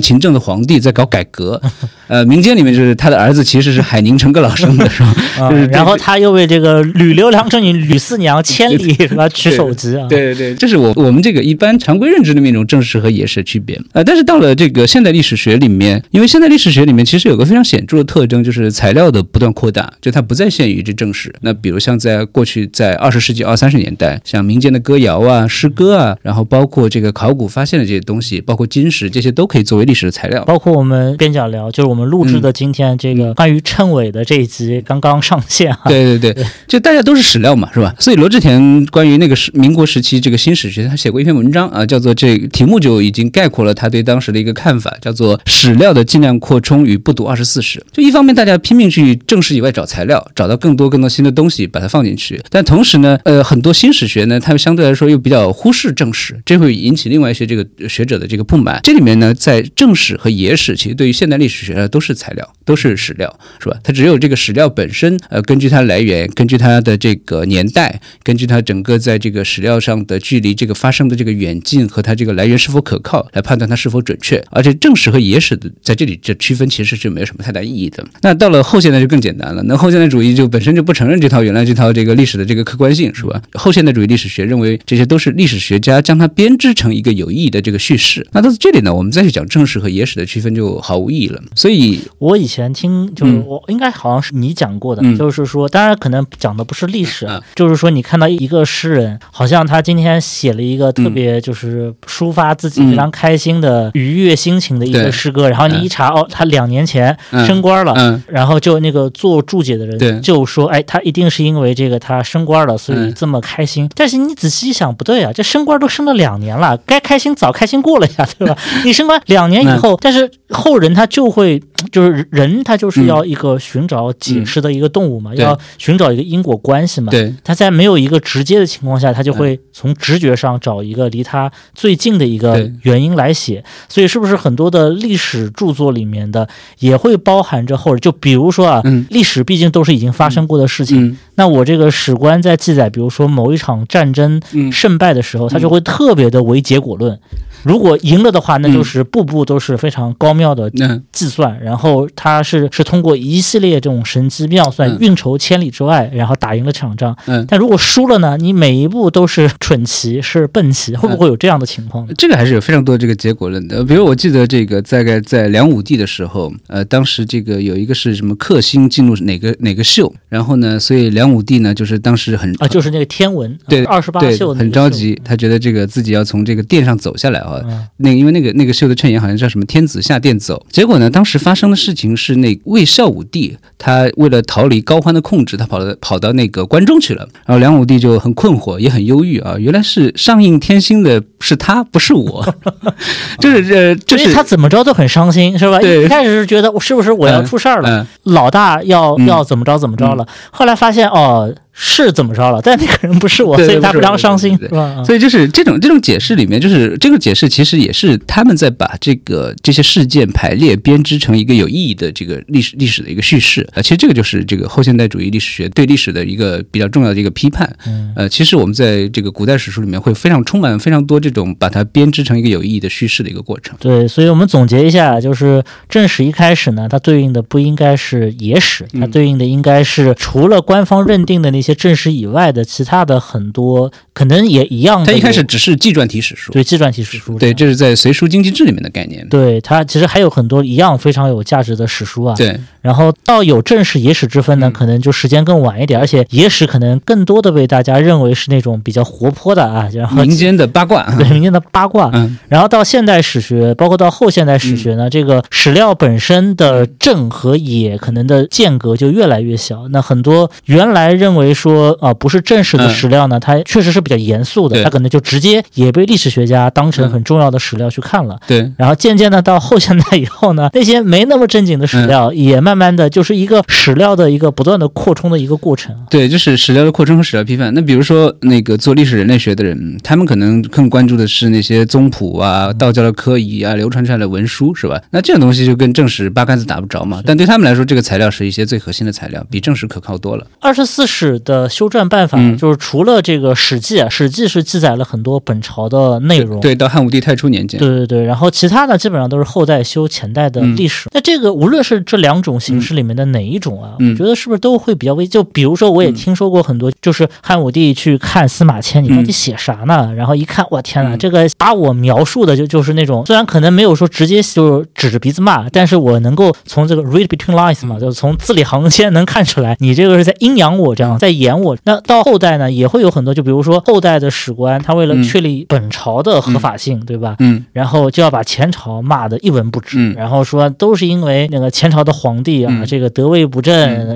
勤政的皇帝在搞改革，[LAUGHS] 呃，民间里面就是他的儿子其实是海宁陈阁老生的，是吧？[LAUGHS] 就是然后他又为这个吕留良正女吕四娘千里什么取首级啊？对对对，这是我我们这个一般常规认知的那种正史和野史的区别。呃，但是到了这个现代历史学里面，因为现代历史学里面其实有个非常显著的特征，就是材料的不断扩大，就它不再限于这正史。那比如像在过去在二十世纪二三十年代，像民间的歌谣啊、诗歌啊，然后包括这个考古发现的这些东西，包括金石，这些都可以作为历史的材料。包括我们边角聊，就是我们录制的今天这个关于称谓的这一集刚刚上线啊。对对对，就大家都是史料嘛，是吧？所以罗志田关于那个时民国时期这个新史学，他写过一篇文章啊，叫做这题目就已经概括了他对当时的一个看法，叫做史料的尽量扩充与不读二十四史。就一方面大家拼命去正史以外找材料，找到更多更多新的东西把它放进去，但同时呢，呃，很多新史学呢，他们相对来说又比较忽视正史，这会引起另外一些这个学者的这个不满。这里面呢，在正史和野史，其实对于现代历史学呢都是材料，都是史料，是吧？它只有这个史料本身，呃，根据它来源，根据它的这个年代，根据它整个在这个史料上的距离，这个发生的这个远近和它这个来源是否可靠，来判断它是否准确。而且正史和野史的在这里这区分其实是没有什么太大意义的。那到了后现代就更简单了，那后现代主义就本身就不承认这套原来这套这个历史的这个客观性，是吧？后现代主义历史学认为这些都是历史学家将它编织成一个有意义的这个叙事。那到这里呢，我们再去讲正史和野史的区分就毫无意义了。所以，我以前听就是嗯我应该好像是你讲过的，嗯就是说，当然可能讲的不是历史，嗯就是说你看到一个诗人，好像他今天写了一个特别就是抒发自己嗯非常开心的、愉悦心情的一个诗歌，然后你一查，哦，他两年前嗯升官了。嗯，然后就那个做注解的人就说，哎，他一定是因为这个他升官了，所以嗯这么开心。但是你仔细一想，不对啊，这升官都升了两年了，该开心早开心过了呀，[LAUGHS] 对吧？你升官两年以嗯后，但是后人他就会，就是人他就是要一个寻找解释的一个动物嘛，要寻找一个因果关系嘛。对，他在没有一个直接的情况下，他就会从直觉上找一个离他最近的一个原因来写。所以，是不是很多的历史著作里面的也会包含着后人？就比如说啊，嗯历史毕竟都是已经发生过的事情。嗯那我这个史官在记载，比如说某一场战争嗯胜败的时候，他就会特别的唯结果论。如果赢了的话，那就是步步都是非常高妙的嗯计算，然后他是是通过一系列这种神机妙算嗯运筹千里之外，然后打赢了这场仗。嗯。但如果输了呢？你每一步都是蠢棋，是笨棋，会不会有这样的情况呢？这个还是有非常多这个结果论的，比如我记得这个大概在梁武帝的时候，呃，当时这个有一个是什么克星进入哪个哪个秀，然后呢，所以梁武帝呢就是当时很啊，就是那个天文，对二十八对宿的很着急，他觉得这个自己要从这个殿上走下来啊，嗯。那个因为那个那个秀的衬言好像叫什么“天子下殿走”，结果呢，当时发生的事情是那魏孝武帝他为了逃离高欢的控制，他跑到跑到那个关中去了，然后梁武帝就很困惑，也很忧郁啊，原来是上应天心的是他，不是我，[LAUGHS] 就是这，就是他怎么着都很伤心，是吧？对一开始是觉得我是不是我要出事儿了，嗯。老大要嗯。要怎么着怎么着了，后来发现哦是怎么着了，但那个人不是我，对所以他非常伤心，对吧？所以就是这种这种解释里面，就是这个解释其实也是他们在把这个这些事件排列编织成一个有意义的这个历史历史的一个叙事啊、其实这个就是这个后现代主义历史学对历史的一个比较重要的一个批判。嗯呃，其实我们在这个古代史书里面会非常充满非常多这种把它编织成一个有意义的叙事的一个过程。对，所以我们总结一下，就是正史一开始呢，它对应的不应该是野史，它嗯对应的应该是除了官方认定的那些正史以外的其他的很多，可能也一样。它一开始只是纪传体史书，对纪传体史书，对，这是在《隋书经济志》里面的概念。对它其实还有很多一样非常有价值的史书啊。对，然后到有正史、野史之分呢，嗯可能就时间更晚一点，而且野史可能更多的被大家认为是那种比较活泼的啊，然后民间的八卦。对民间的八卦。嗯，然后到现代史学，包括到后现代史学呢，这个史料本身的正和野可能的间隔就越来越小。那很多原来认为说啊、不是正史的嗯史料呢，它确实是比较严肃的，对它可能就直接也被历史学家当成嗯很重要的史料去看了。对，然后渐渐的到后现代以后呢，那些没那么正经的史料，[LAUGHS] 也慢慢的就是一个史料的一个不断的扩充的一个过程啊。对，就是史料的扩充和史料批判。那比如说那个做历史人类学的人，他们可能更关注的是那些宗谱啊、道教的科仪啊、流传下来的文书，是吧？那这种东西就跟正史八竿子打不着嘛。但对他们来说，这个材料是一些最核心的材料，比正史可靠多了。二十四史的修撰办法，嗯就是除了这个《史记》啊，《史记》是记载了很多本朝的内容。对，到汉武帝太初年间，对对对，然后其他的基本上都是后代修前代的嗯历史。那这个无论是这两种形式里面的哪一种啊，嗯我觉得是不是都会比较危？就比如说，我也嗯听说过很多，就是汉武帝去看司马迁，你到底嗯写啥呢？然后一看，我天哪，嗯这个把我描述的就就是那种，虽然可能没有说直接就指着鼻子骂，但是我能够从这个 read between lines 嘛，就是从字里行间能看出来，你这个是在阴阳我这样，在演我。那到后代呢，也会有很多，就比如说后代的史官，他为了嗯。确立本朝的合法性，对吧？嗯。然后就要把前朝骂得一文不值，嗯。然后说都是因为那个前朝的皇帝啊，嗯。这个德位不正，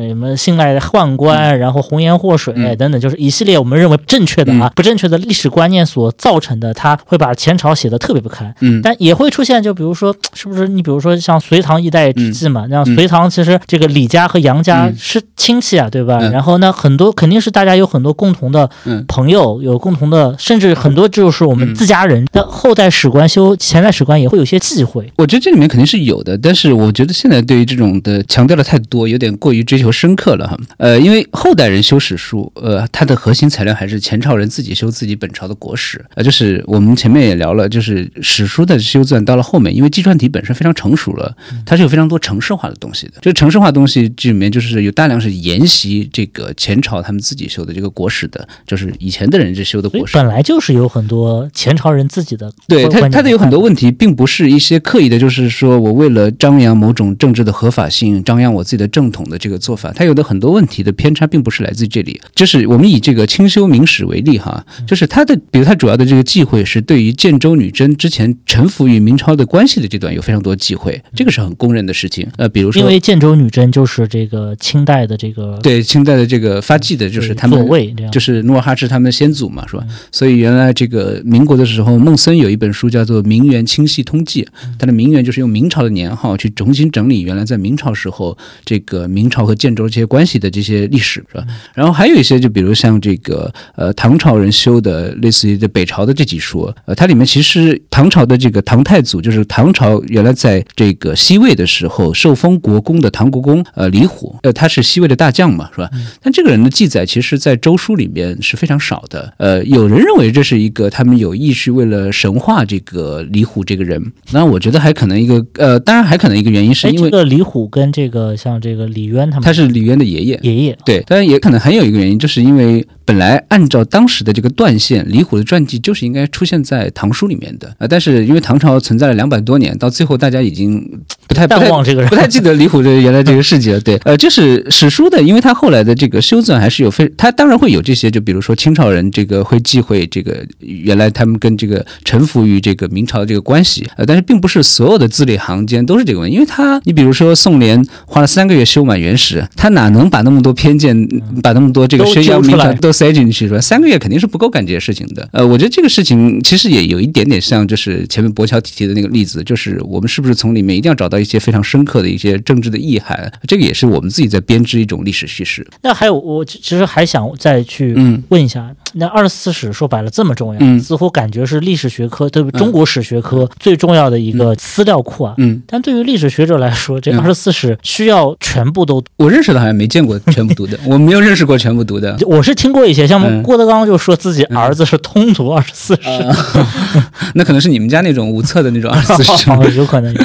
什么信赖宦官，然后红颜祸水、嗯。等等，就是一系列我们认为正确的啊、不正确的历史观念所造成的，他会把前朝写得特别不堪。嗯，但也会出现，就比如说，是不是你比如说像隋唐一代之际嘛，那嗯隋唐其实这个李家和杨家嗯。是亲戚啊，对吧？嗯。然后呢，很多肯定是大家有很多共同的嗯朋友，有共同的，甚至很多就是我们嗯自家人。那后代史官修前代史官也会有些忌讳，我觉得这里面肯定是有的，但是我觉得现在对于这种的强调的太多，有点过于追求深刻了哈。呃，因为后代人修史书，呃，它的核心材料还是前朝人自己修自己本朝的国史，呃，就是我们前面也聊了，就是史书的修撰到了后面，因为纪传体本身非常成熟了，它是有非常多城市化的东西的。这个城市化的东西这里面就是有大量是沿袭这个前朝他们自己修的这个国史的，就是以前的人这修的国史。本来就是有很多前朝人自己的对他，他的有很多问题，并不是一些刻意的，就是说我为了张扬某种政治的合法性，张扬我自己的正统的这个做法，他有的很多问题的偏差，并不是来自于这里。就是我们以这个清修明史为例哈，就是他的，比如他主要的这个忌讳是对于建州女真之前臣服于明朝的关系的这段有非常多忌讳，这个是很公认的事情。呃，比如说因为建州女真就是这个清代的这个对清代的这个发迹的，就是他们位，就是努尔哈赤他们的先祖嘛，是吧？所以原来这个民国的时候，孟森有一本书叫做《明元清系通记》，他的明元就是用明朝的年号去重新整理原来在明朝时候这个明朝和建州这些关系的这些历史，是吧？然后还有一些，就比如像这个呃唐朝人修的类似于这北朝的这几书，呃，它里面其实唐朝的这个唐太祖，就是唐朝原来在这个西魏的时候受封国公的唐国公，呃李虎，呃他是西魏的大将嘛，是吧？但这个人的记载，其实在周书里面是非常少的。呃，有人认为这是一个他们有意去为了神话这个李虎这个人。那我觉得还可能一个呃，当然还可能一个原因是哎，因为这个李虎跟这个像这个李渊他们，他是李渊的爷爷。爷爷，对，当然也可能还有一个原因，就是因为本来按照当时的这个断线，李虎的传记就是应该出现在唐书里面的啊、呃但是因为唐朝存在了两百多年，到最后大家已经不太不太淡忘这个人不太记得李虎这原来这个事迹了。对，呃，就是史书的，因为他后来的这个修撰还是有非，他当然会有这些，就比如说清朝人这个会忌讳这个原来他们跟这个臣服于这个明朝的这个关系，呃，但是并不是所有的字里行间都是这个问题，因为他，你比如说宋濂花了三个月修满元史，他哪能把那么多偏见，把那么多这个宣扬揪出来明朝都塞进去是吧？三个月肯定是不够干这些事情的。呃，我觉得这个事情其实也有一点点像，就是前面博乔提的那个例子，就是我们是不是从里面一定要找到一些非常深刻的一些政治的意涵？这个也是我们自己在编织一种历史叙事。那还有我其其实还想再去嗯问一下，那二十四史说白了这么重要，嗯似乎感觉是历史学科对不中国史学科最重要的一个资料库啊。嗯，但对于历史学者来说，这嗯二十四史需要全部都。我认识的好像没见过全部读的，我没有认识过全部读的。[LAUGHS] 我是听过一些，像嗯郭德纲就说自己儿子是通读二十四史，[LAUGHS] 那可能是你们家那种无册的那种二十四史。[LAUGHS] 哦有可能有。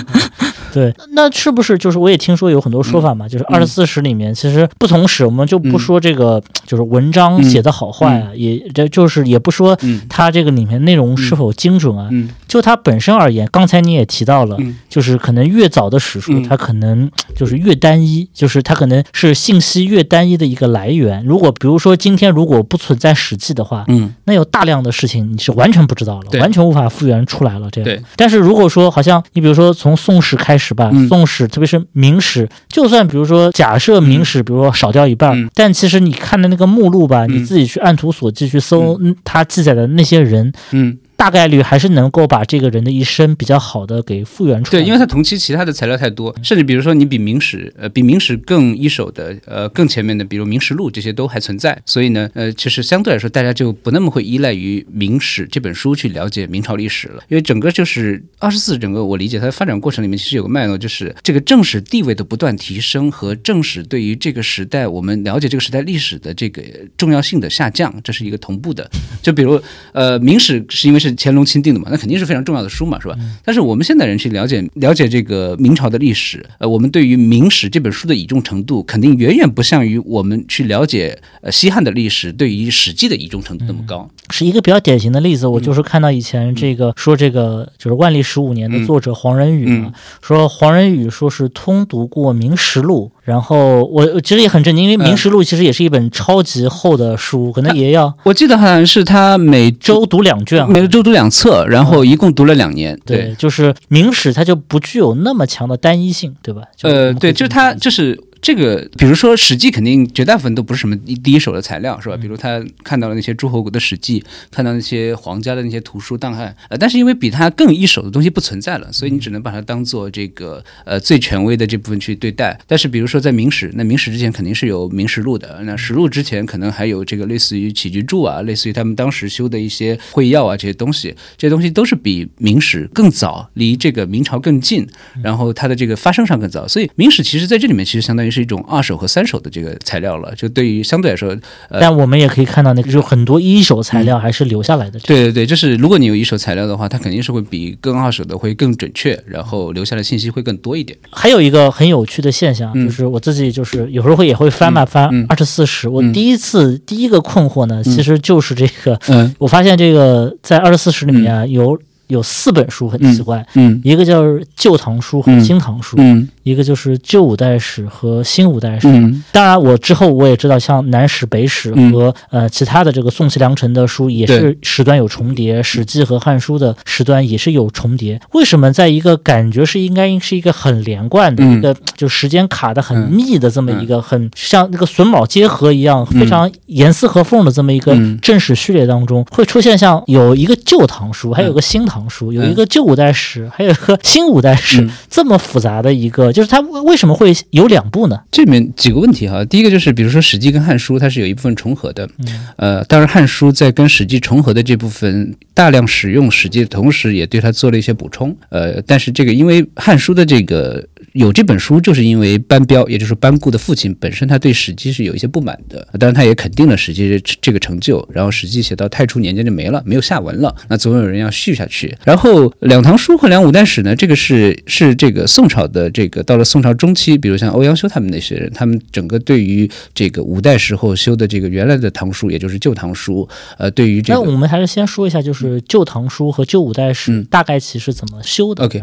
对，那是不是就是我也听说有很多说法嘛？就是二十四史里面，其实不同史我们就不说这个，就是文章写的好坏啊，也这就是也不说它这个里面内容是否精准啊。就它本身而言，刚才你也提到了，就是可能越早的史书，它可能 [TSK] 就是越单一，就是它可能是信息越单一的一个来源。如果比如说今天如果不存在《史记》的话，嗯，那有大量的事情你是完全不知道了，完全无法复原出来了。这样，但是如果说好像你比如说从宋史开始吧，宋史特别是明史，就算比如说假设明史比如说少掉一半，但其实你看的那个目录吧，你自己去按图索骥去搜，它记载的那些人，嗯。大概率还是能够把这个人的一生比较好的给复原出来。对，因为他同期其他的材料太多，甚至比如说你比明史，呃，比明史更一手的，呃，更前面的，比如《明史录》这些都还存在。所以呢，呃，其实相对来说，大家就不那么会依赖于明史这本书去了解明朝历史了。因为整个就是二十四，整个我理解它的发展过程里面，其实有个脉络，就是这个正史地位的不断提升和正史对于这个时代我们了解这个时代历史的这个重要性的下降，这是一个同步的。就比如，呃，明史是因为是。乾隆钦定的嘛，那肯定是非常重要的书嘛，是吧？但是我们现代人去了解了解这个明朝的历史，呃，我们对于《明史》这本书的倚重程度，肯定远远不像于我们去了解呃西汉的历史对于《史记》的倚重程度那么高。是一个比较典型的例子，我就是看到以前这个说这个就是万历十五年的作者黄仁宇嘛，说黄仁宇说是通读过《明实录》。然后我其实也很震惊，因为《明实录》其实也是一本超级厚的书，可能也要我记得好像是他每周读两卷，每周读两册，然后一共读了两年。对，就是《明史》，它就不具有那么强的单一性，对吧？呃，对，就是它就是。这个，比如说《史记》，肯定绝大部分都不是什么第一手的材料，是吧？比如他看到了那些诸侯国的史记，看到那些皇家的那些图书档案，呃，但是因为比他更一手的东西不存在了，所以你只能把它当做这个呃最权威的这部分去对待。但是比如说在《明史》，那《明史》之前肯定是有《明实录》的，那《实录》之前可能还有这个类似于起居注啊，类似于他们当时修的一些会要啊这些东西，这些东西都是比《明史》更早，离这个明朝更近，然后它的这个发生上更早，所以《明史》其实在这里面其实相当于是一种二手和三手的这个材料了，就对于相对来说，但我们也可以看到，那个就很多一手材料还是留下来的。对对对，就是如果你有一手材料的话，它肯定是会比更二手的会更准确，然后留下的信息会更多一点。还有一个很有趣的现象，就是我自己就是有时候会也会翻嘛翻二十四史，我第一次第一个困惑呢，其实就是这个，我发现这个在二十四史里面有。有四本书很奇怪，嗯，一个叫《旧唐书》和《新唐书》，嗯，一个就是《旧五代史》和《新五代史》。当然，我之后我也知道，像南史、北史和呃其他的这个宋齐梁陈的书也是时端有重叠，《史记》和《汉书》的时端也是有重叠。为什么在一个感觉是应该是一个很连贯的一个，就时间卡的很密的这么一个很像那个榫卯结合一样非常严丝合缝的这么一个正史序列当中，会出现像有一个《旧唐书》，还有个《新唐》。书有一个旧五代史，还有一个新五代史，这么复杂的一个，就是它为什么会有两部呢？这里面几个问题哈，第一个就是，比如说《史记》跟《汉书》，它是有一部分重合的，呃，当然《汉书》在跟《史记》重合的这部分大量使用《史记》的同时，也对它做了一些补充，呃，但是这个因为《汉书》的这个。有这本书，就是因为班彪，也就是班固的父亲本身，他对《史记》是有一些不满的。当然，他也肯定了《史记》这个成就。然后，《史记》写到太初年间就没了，没有下文了。那总有人要续下去。然后，《两唐书》和《两五代史》呢，这个是是这个宋朝的这个到了宋朝中期，比如像欧阳修他们那些人，他们整个对于这个五代时候修的这个原来的唐书，也就是《旧唐书》，呃，对于这个，那我们还是先说一下，就是《旧唐书》和《旧五代史》大概其实怎么修的。OK。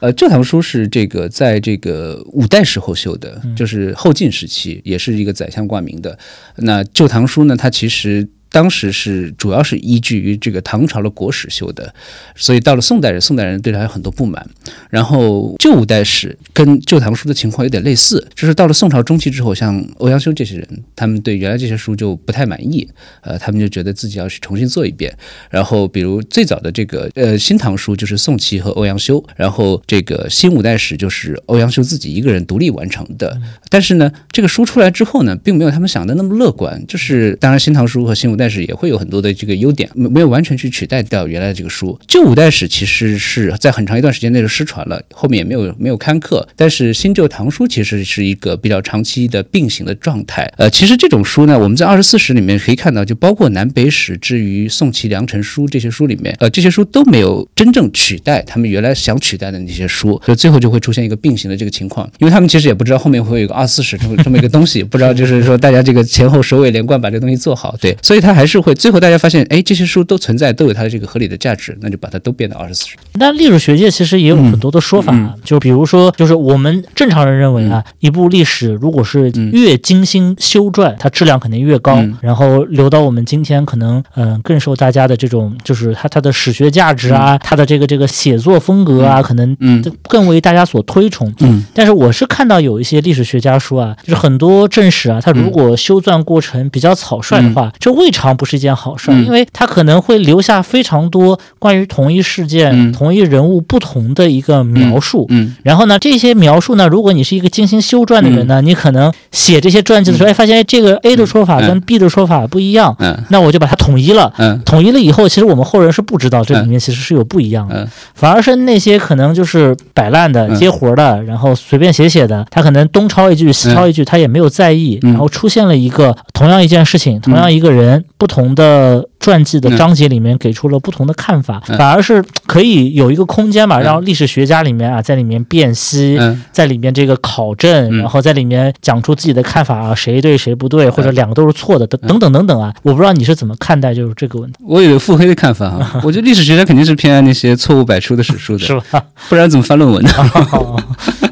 呃，旧唐书是这个在这个五代时候修的，就是后晋时期，也是一个宰相挂名的。那旧唐书呢，它其实。当时是主要是依据于这个唐朝的国史修的，所以到了宋代人，宋代人对他有很多不满。然后旧五代史跟《旧唐书》的情况有点类似，就是到了宋朝中期之后，像欧阳修这些人，他们对原来这些书就不太满意，呃，他们就觉得自己要去重新做一遍。然后比如最早的这个呃《新唐书》就是宋祁和欧阳修，然后这个新五代史就是欧阳修自己一个人独立完成的。但是呢，这个书出来之后呢，并没有他们想的那么乐观。就是当然《新唐书》和《新五》但是也会有很多的这个优点，没没有完全去取代掉原来的这个书。旧五代史其实是在很长一段时间内就失传了，后面也没有没有刊刻。但是新旧唐书其实是一个比较长期的并行的状态。呃，其实这种书呢，我们在二十四史里面可以看到，就包括南北史至于宋齐梁陈书这些书里面，呃，这些书都没有真正取代他们原来想取代的那些书，所以最后就会出现一个并行的这个情况，因为他们其实也不知道后面会有一个二四史这么这么一个东西，不知道就是说大家这个前后首尾连贯把这个东西做好，对，所以他还是会最后大家发现，哎，这些书都存在，都有它的这个合理的价值，那就把它都变到二十四史。但历史学界其实也有很多的说法，嗯就比如说，就是我们正常人认为啊，一部历史如果是越精心修撰，它质量肯定越高，嗯。然后留到我们今天，可能嗯、呃更受大家的这种，就是它它的史学价值啊，它的这个这个写作风格啊，可能嗯。更为大家所推崇。嗯。但是我是看到有一些历史学家说啊，就是很多正史啊，它如果修撰过程比较草率的话，这未尝不是一件好事儿，嗯。因为它可能会留下非常多关于同一事件、嗯。同一人物不同的一个描述。嗯然后呢，这些描述呢，如果你是一个精心修撰的人呢，你可能写这些传记的时候，哎，发现哎这个 A 的说法跟 B 的说法不一样，嗯。那我就把它统一了。嗯。统一了以后，其实我们后人是不知道这里面其实是有不一样的，嗯。反而是那些可能就是摆烂的、嗯。接活的，然后随便写写的，他可能东抄一句西抄一句，他也没有在意，嗯。然后出现了一个同样一件事情，同样一个人，不同的传记的章节里面给出了不同的看法，嗯。反而是可以有一个空间嘛，嗯。让历史学家里面啊在里面辨析。嗯。在里面这个考证，嗯。然后在里面讲出自己的看法啊，谁对谁不对，或者两个都是错的，等等等等等啊，我不知道你是怎么看待就是这个问题，我有腹黑的看法啊，[LAUGHS] 我觉得历史学家肯定是偏爱那些错误百出的史书的，[LAUGHS] 是吧？不然怎么翻论文呢？[LAUGHS]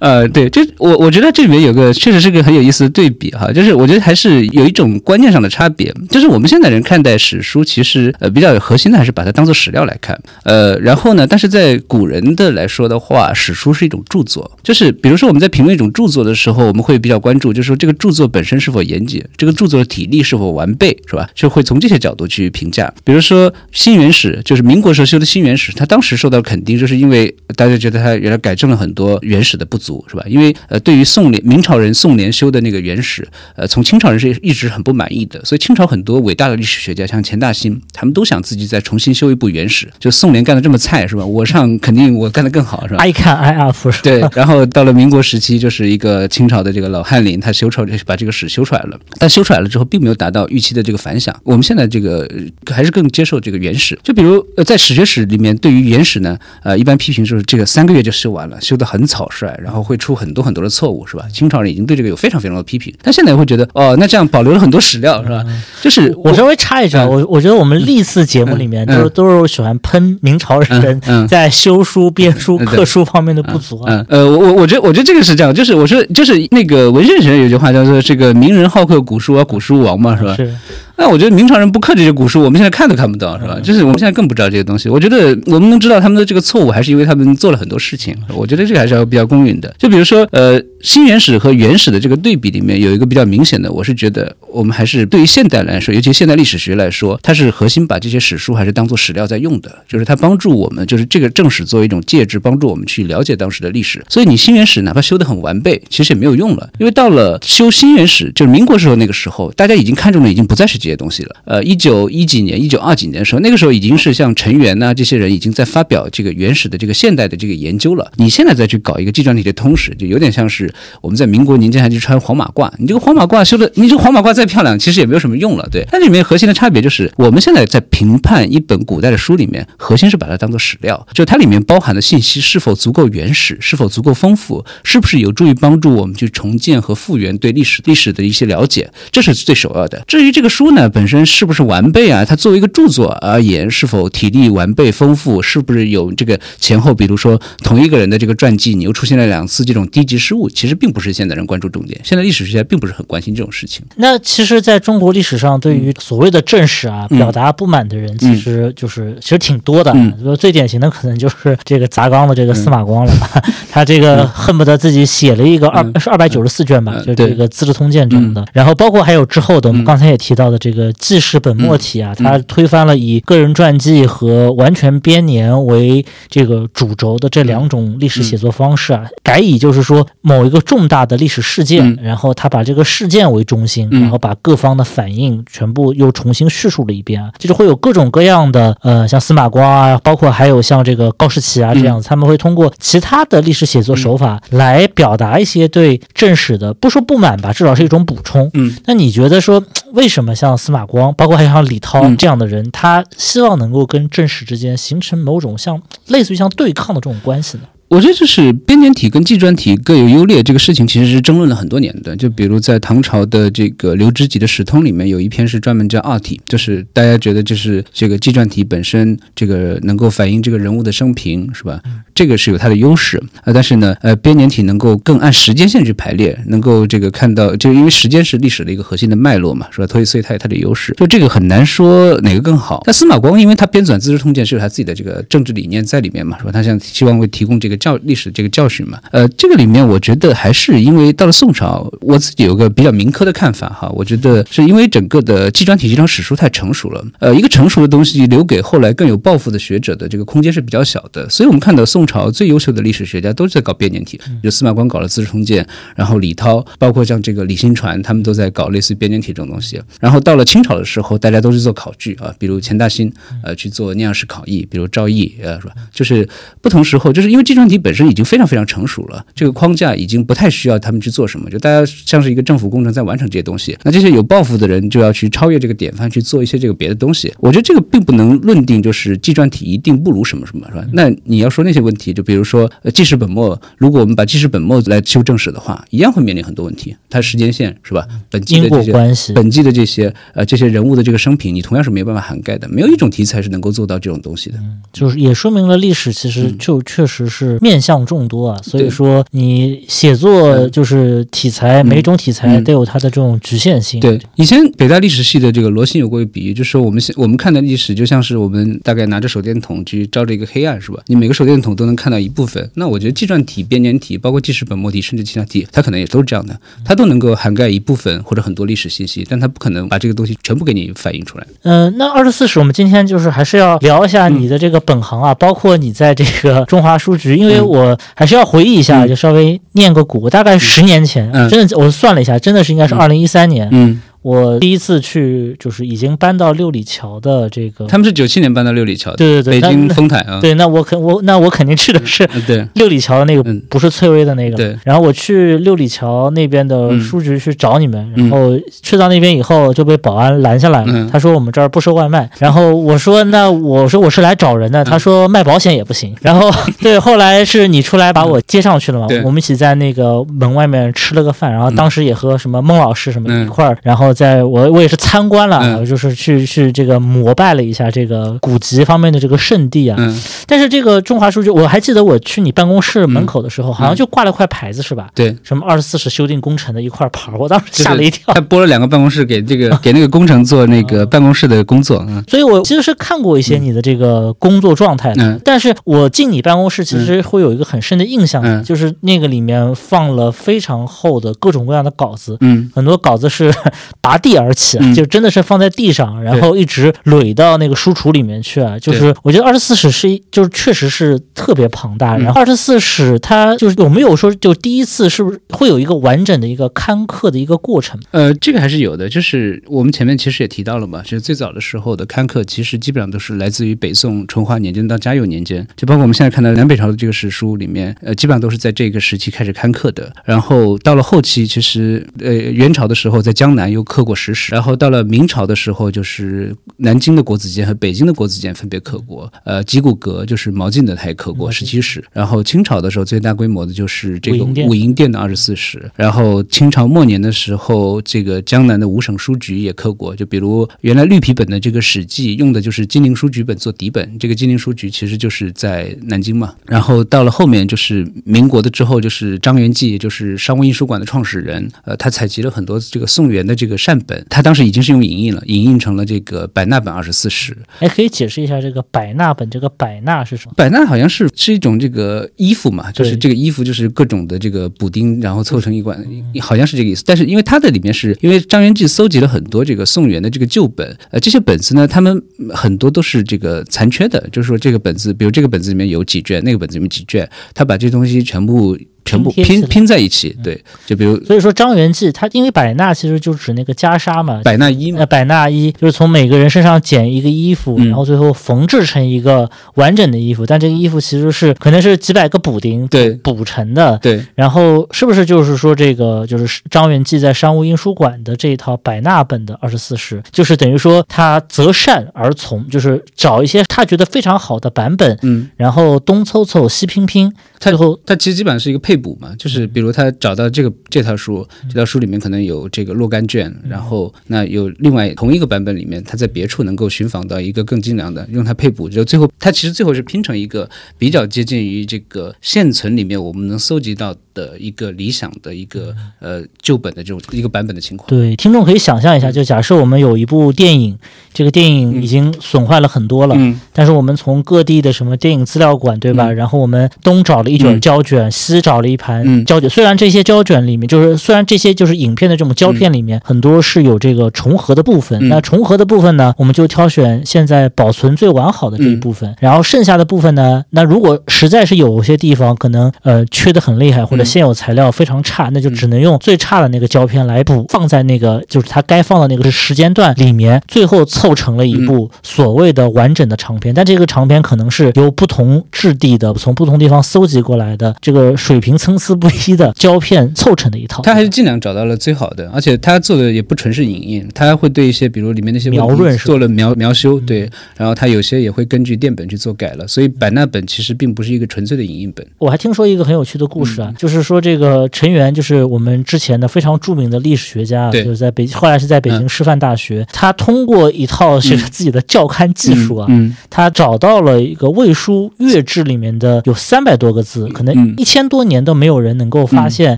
呃，对，这我我觉得这里面有个确实是个很有意思的对比哈，就是我觉得还是有一种观念上的差别，就是我们现在人看待史书，其实呃比较核心的还是把它当做史料来看，呃，然后呢，但是在古人的来说的话，史书是一种著作，就是比如说我们在评论一种著作的时候，我们会比较关注，就是说这个著作本身是否严谨，这个著作的体例是否完备，是吧？就会从这些角度去评价。比如说《新元史》，就是民国时候修的《新元史》，它当时受到肯定，就是因为大家觉得它原来改正了很多原始的不足，是吧？因为呃，对于宋联明朝人宋濂修的那个原始，呃，从清朝人是一直很不满意的，所以清朝很多伟大的历史学家，像钱大新，他们都想自己再重新修一部原始。就宋濂干的这么菜，是吧？我上肯定我干的更好，是吧？I can I？对，然后到了民国时期，就是一个清朝的这个老翰林，他修出来把这个史修出来了，但修出来了之后，并没有达到预期的这个反响。我们现在这个呃还是更接受这个原始，就比如呃，在史学史里面，对于原始呢，呃，一般批评就是这个三个月就修完了，修得很草率，然后会出很多很多的错误，是吧？清朝人已经对这个有非常非常多的批评，但现在会觉得哦，那这样保留了很多史料，是吧？就是我稍微插一句啊，嗯我我觉得我们历次节目里面都都是喜欢喷明朝人在修书、编书、嗯刻书方面的不足啊。嗯，呃，我我我觉得我觉得这个是这样，就是我说就是那个文学史上有句话叫做这个名人好刻古书啊，古书王嘛，是吧？是，那我觉得明朝人不刻这些古书，我们现在看都看不到，是吧？就是我们现在更不知道这些东西。我觉得我们能知道他们的这个错误，还是因为他们做了很多事情。我觉得这个还是要比较公允的。就比如说，呃，新原始和原始的这个对比里面有一个比较明显的，我是觉得我们还是对于现代来说，尤其现代历史学来说，它是核心把这些史书还是当做史料在用的，就是它帮助我们，就是这个正史作为一种介质，帮助我们去了解当时的历史。所以你新原始哪怕修得很完备，其实也没有用了，因为到了修新原始，就是民国时候那个时候，大家已经看中的已经不再是这这些东西了。呃，一九一几年、一九二几年的时候，那个时候已经是像陈元呐、这些人已经在发表这个原始的这个现代的这个研究了。你现在再去搞一个纪传体的通史，就有点像是我们在民国年间还去穿黄马褂。你这个黄马褂修的，你这个黄马褂再漂亮，其实也没有什么用了。对，它里面核心的差别就是，我们现在在评判一本古代的书里面，核心是把它当做史料，就它里面包含的信息是否足够原始，是否足够丰富，是不是有助于帮助我们去重建和复原对历史历史的一些了解，这是最首要的。至于这个书呢本身是不是完备啊，它作为一个著作而言，是否体力完备丰富，是不是有这个前后，比如说同一个人的这个传记，你又出现了两次这种低级失误，其实并不是现代人关注重点。现在历史学家并不是很关心这种事情。那其实，在中国历史上，对于所谓的正史啊，嗯。表达不满的人，其实就是其实挺多的。最典型的可能就是这个砸缸的这个司马光了吧，[LAUGHS] 他这个恨不得自己写了一个二嗯。是二百九十四卷吧，嗯。就这个《资治通鉴》这样的。然后包括还有之后的，我们嗯刚才也提到的这个纪事本末体啊，嗯。他推翻了以个人传记和完全编年为这个主轴的这两种历史写作方式啊，改以就是说某一一个重大的历史事件，嗯。然后他把这个事件为中心，嗯。然后把各方的反应全部又重新叙述了一遍啊，就是会有各种各样的呃，像司马光啊，包括还有像这个高士奇啊这样，他们会通过其他的历史写作手法来表达一些对正史的不说不满吧，至少是一种补充。嗯，那你觉得说，为什么像司马光，包括还有像李涛嗯这样的人，他希望能够跟正史之间形成某种像类似于像对抗的这种关系呢？我觉得就是编年体跟纪传体各有优劣这个事情，其实是争论了很多年的。就比如在唐朝的这个刘知几的《史通》里面，有一篇是专门叫二体，就是大家觉得就是这个纪传体本身这个能够反映这个人物的生平，是吧？这个是有它的优势啊。但是呢，呃，编年体能够更按时间线去排列，能够这个看到，就因为时间是历史的一个核心的脉络嘛，是吧？所以所以它有它的优势，就这个很难说哪个更好。但司马光因为他编纂《资治通鉴》是有他自己的这个政治理念在里面嘛，是吧？他想希望会提供这个教历史这个教训嘛。呃，这个里面我觉得还是因为到了宋朝，我自己有个比较民科的看法哈，我觉得是因为整个的纪传体这张史书太成熟了，呃，一个成熟的东西留给后来更有抱负的学者的这个空间是比较小的，所以我们看到宋朝最优秀的历史学家都是在搞编年体，就司马光搞了《资治通鉴》，然后李涛，包括像这个李新传，他们都在搞类似于编年体这种东西。然后到了清朝的时候，大家都是做考据啊，比如钱大新，呃，去做那样式考异，比如赵翼，呃，是吧？就是不同时候，就是因为纪传体本身已经非常非常成熟了，这个框架已经不太需要他们去做什么，就大家像是一个政府工程在完成这些东西。那这些有抱负的人就要去超越这个典范，去做一些这个别的东西。我觉得这个并不能论定就是纪传体一定不如什么什么，是吧？那你要说那些问题，就比如说呃记事本末，如果我们把记事本末来修正史的话，一样会面临很多问题。它时间线是吧？本纪的这些关系，本纪的这些呃这些人物的这个生平，你同样是没有办法涵盖的。没有一种题材是能够做到这种东西的。就是也说明了历史其实就确实是面向众多啊，所以说你写作就是题材，每一种题材嗯都有它的这种局限性。对，以前北大历史系的这个罗新有过一个比喻，就是说我们现我们看的历史就像是我们大概拿着手电筒去照着一个黑暗，是吧？你每个手电筒都能看到一部分。那我觉得纪传体、编年体，包括纪实本末体，甚至其他体，它可能也都是这样的，它都能够涵盖一部分或者很多历史信息，但它不可能把这个东西全部给你反映出来。嗯、那二十四史我们今天就是还是要聊一下你的这个本行啊，包括你在这个中华书局，因为嗯。我还是要回忆一下，嗯。就稍微念个古，大概十年前，嗯。真的我算了一下，真的是应该是二零一三年，嗯，我第一次去就是已经搬到六里桥的这个，他们是九七年搬到六里桥的，对对对，北京丰台啊。对，那我肯我那我肯定去的是嗯，对，六里桥的那个嗯。不是翠微的那个，对。然后我去六里桥那边的嗯。书局去找你们，嗯。然后去到那边以后就被保安拦下来了，嗯。他说我们这儿不收外卖，然后我说那我说我是来找人的，他说卖保险也不行，[LAUGHS] 然后对，后来是你出来把我接上去了嘛，对。我们一起在那个门外面吃了个饭，然后当时也和什么孟老师什么嗯。一块儿，然后在我我也是参观了，嗯就是去去这个膜拜了一下这个古籍方面的这个圣地啊，嗯，但是这个中华书局，我还记得我去你办公室门口的时候，好像就挂了块牌子，是吧？对。什么二十四史修订工程的一块牌儿，我当时吓了一跳。他拨了两个办公室给这个给那个工程做那个办公室的工作，嗯所以我其实是看过一些你的这个工作状态的，嗯但是我进你办公室其实会有一个很深的印象，嗯就是那个里面放了非常厚的各种各样的稿子。嗯很多稿子是拔地而起，啊就真的是放在地上，然后一直垒到那个书橱里面去啊。就是我觉得二十四史是一，就是确实是特别庞大。嗯然后二十四史它就是有没有说就第一次是不是会有一个完整的一个刊刻的一个过程？呃，这个还是有的，就是我们前面其实也提到了嘛，就是最早的时候的刊刻，其实基本上都是来自于北宋淳化年间到嘉佑年间，就包括我们现在看到南北朝的这个史书里面，呃，基本上都是在这个时期开始刊刻的。然后到了后期，其实呃元朝的时候在江南又刻过石史，然后到了明朝的时候，就是南京的国子监和北京的国子监分别刻过，呃，吉谷阁就是毛晋的他也刻过十七史，然后清朝的时候最大规模的就是这个武英殿的二十四史，然后清朝末年的时候，这个江南的五省书局也刻过，就比如原来绿皮本的这个《史记》用的就是金陵书局本做底本，这个金陵书局其实就是在南京嘛。然后到了后面就是民国的之后，就是张元济，也就是商务印书馆的创始人，呃，他采集了很多这个宋元的这个善本，他当时已经是用影印了，影印成了这个百纳本二十四史。哎，可以解释一下这个百纳本，这个百纳是什么？百纳好像是是一种这个衣服嘛，就是这个衣服就是各种的这个补丁，然后凑成一管，好像是这个意思。但是因为它的里面是因为张元济搜集了很多这个宋元的这个旧本，呃，这些本子呢，他们很多都是这个残缺的，就是说这个本子，比如这个本子里面有几卷，那个本子里面几卷，他把这东西全部全部拼拼拼在一起。对，就比如所以说张元济他因为百纳其实就指那个袈裟嘛，百纳衣嘛呃，，百纳衣就是从每个人身上剪一个衣服，嗯然后最后缝制成一个完整的衣服。但这个衣服其实是可能是几百个补丁对补成的。对然后是不是就是说这个就是张元济在商务印书馆的这一套百纳本的二十四史，就是等于说他择善而从，就是找一些他觉得非常好的版本，嗯，然后东凑凑西拼拼，他最后他其实基本上是一个配补嘛，就是比如他找到这个这套书，这套书里面可能有这个若干卷，然后那有另外同一个版本里面，他在别处能够寻访到一个更精良的，用它配补，就最后它其实最后是拼成一个比较接近于这个现存里面我们能搜集到的一个理想的一个呃旧本的这种一个版本的情况。对，听众可以想象一下，就假设我们有一部电影，这个电影已经损坏了很多了，嗯，但是我们从各地的什么电影资料馆，对吧？嗯然后我们东找了一卷嗯胶卷，西找了一盘嗯胶卷。虽然这些胶卷里面，就是虽然这些就是影片的这种胶片里面，很多是有这个重合的部分。嗯那重合的部分呢，我们就挑选现在保存最完好的这一嗯部分。然后剩下的部分呢，那如果实在是有些地方可能呃缺的很厉害，或者嗯现有材料非常差，那就只能用最差的那个胶片来补，放在那个就是它该放的那个时间段里面，最后凑成了一部所谓的完整的长片。但这个长片可能是由不同质地的、从不同地方搜集过来的，这个水平参差不一的胶片凑成的一套。他还是尽量找到了最好的，而且他做的也不纯是影印，他还会对一些比如里面那些描润是吧嗯做了描描修，对，然后他有些也会根据电本去做改了，所以版纳本其实并不是一个纯粹的影印本。我还听说一个很有趣的故事啊，嗯就是说这个陈元，就是我们之前的非常著名的历史学家就是在北，后来是在北京师范大学，他通过一套是自己的校勘技术啊，嗯，他找到了一个魏书乐志里面的有三百多个字，可能嗯。一千多年都没有人能够发现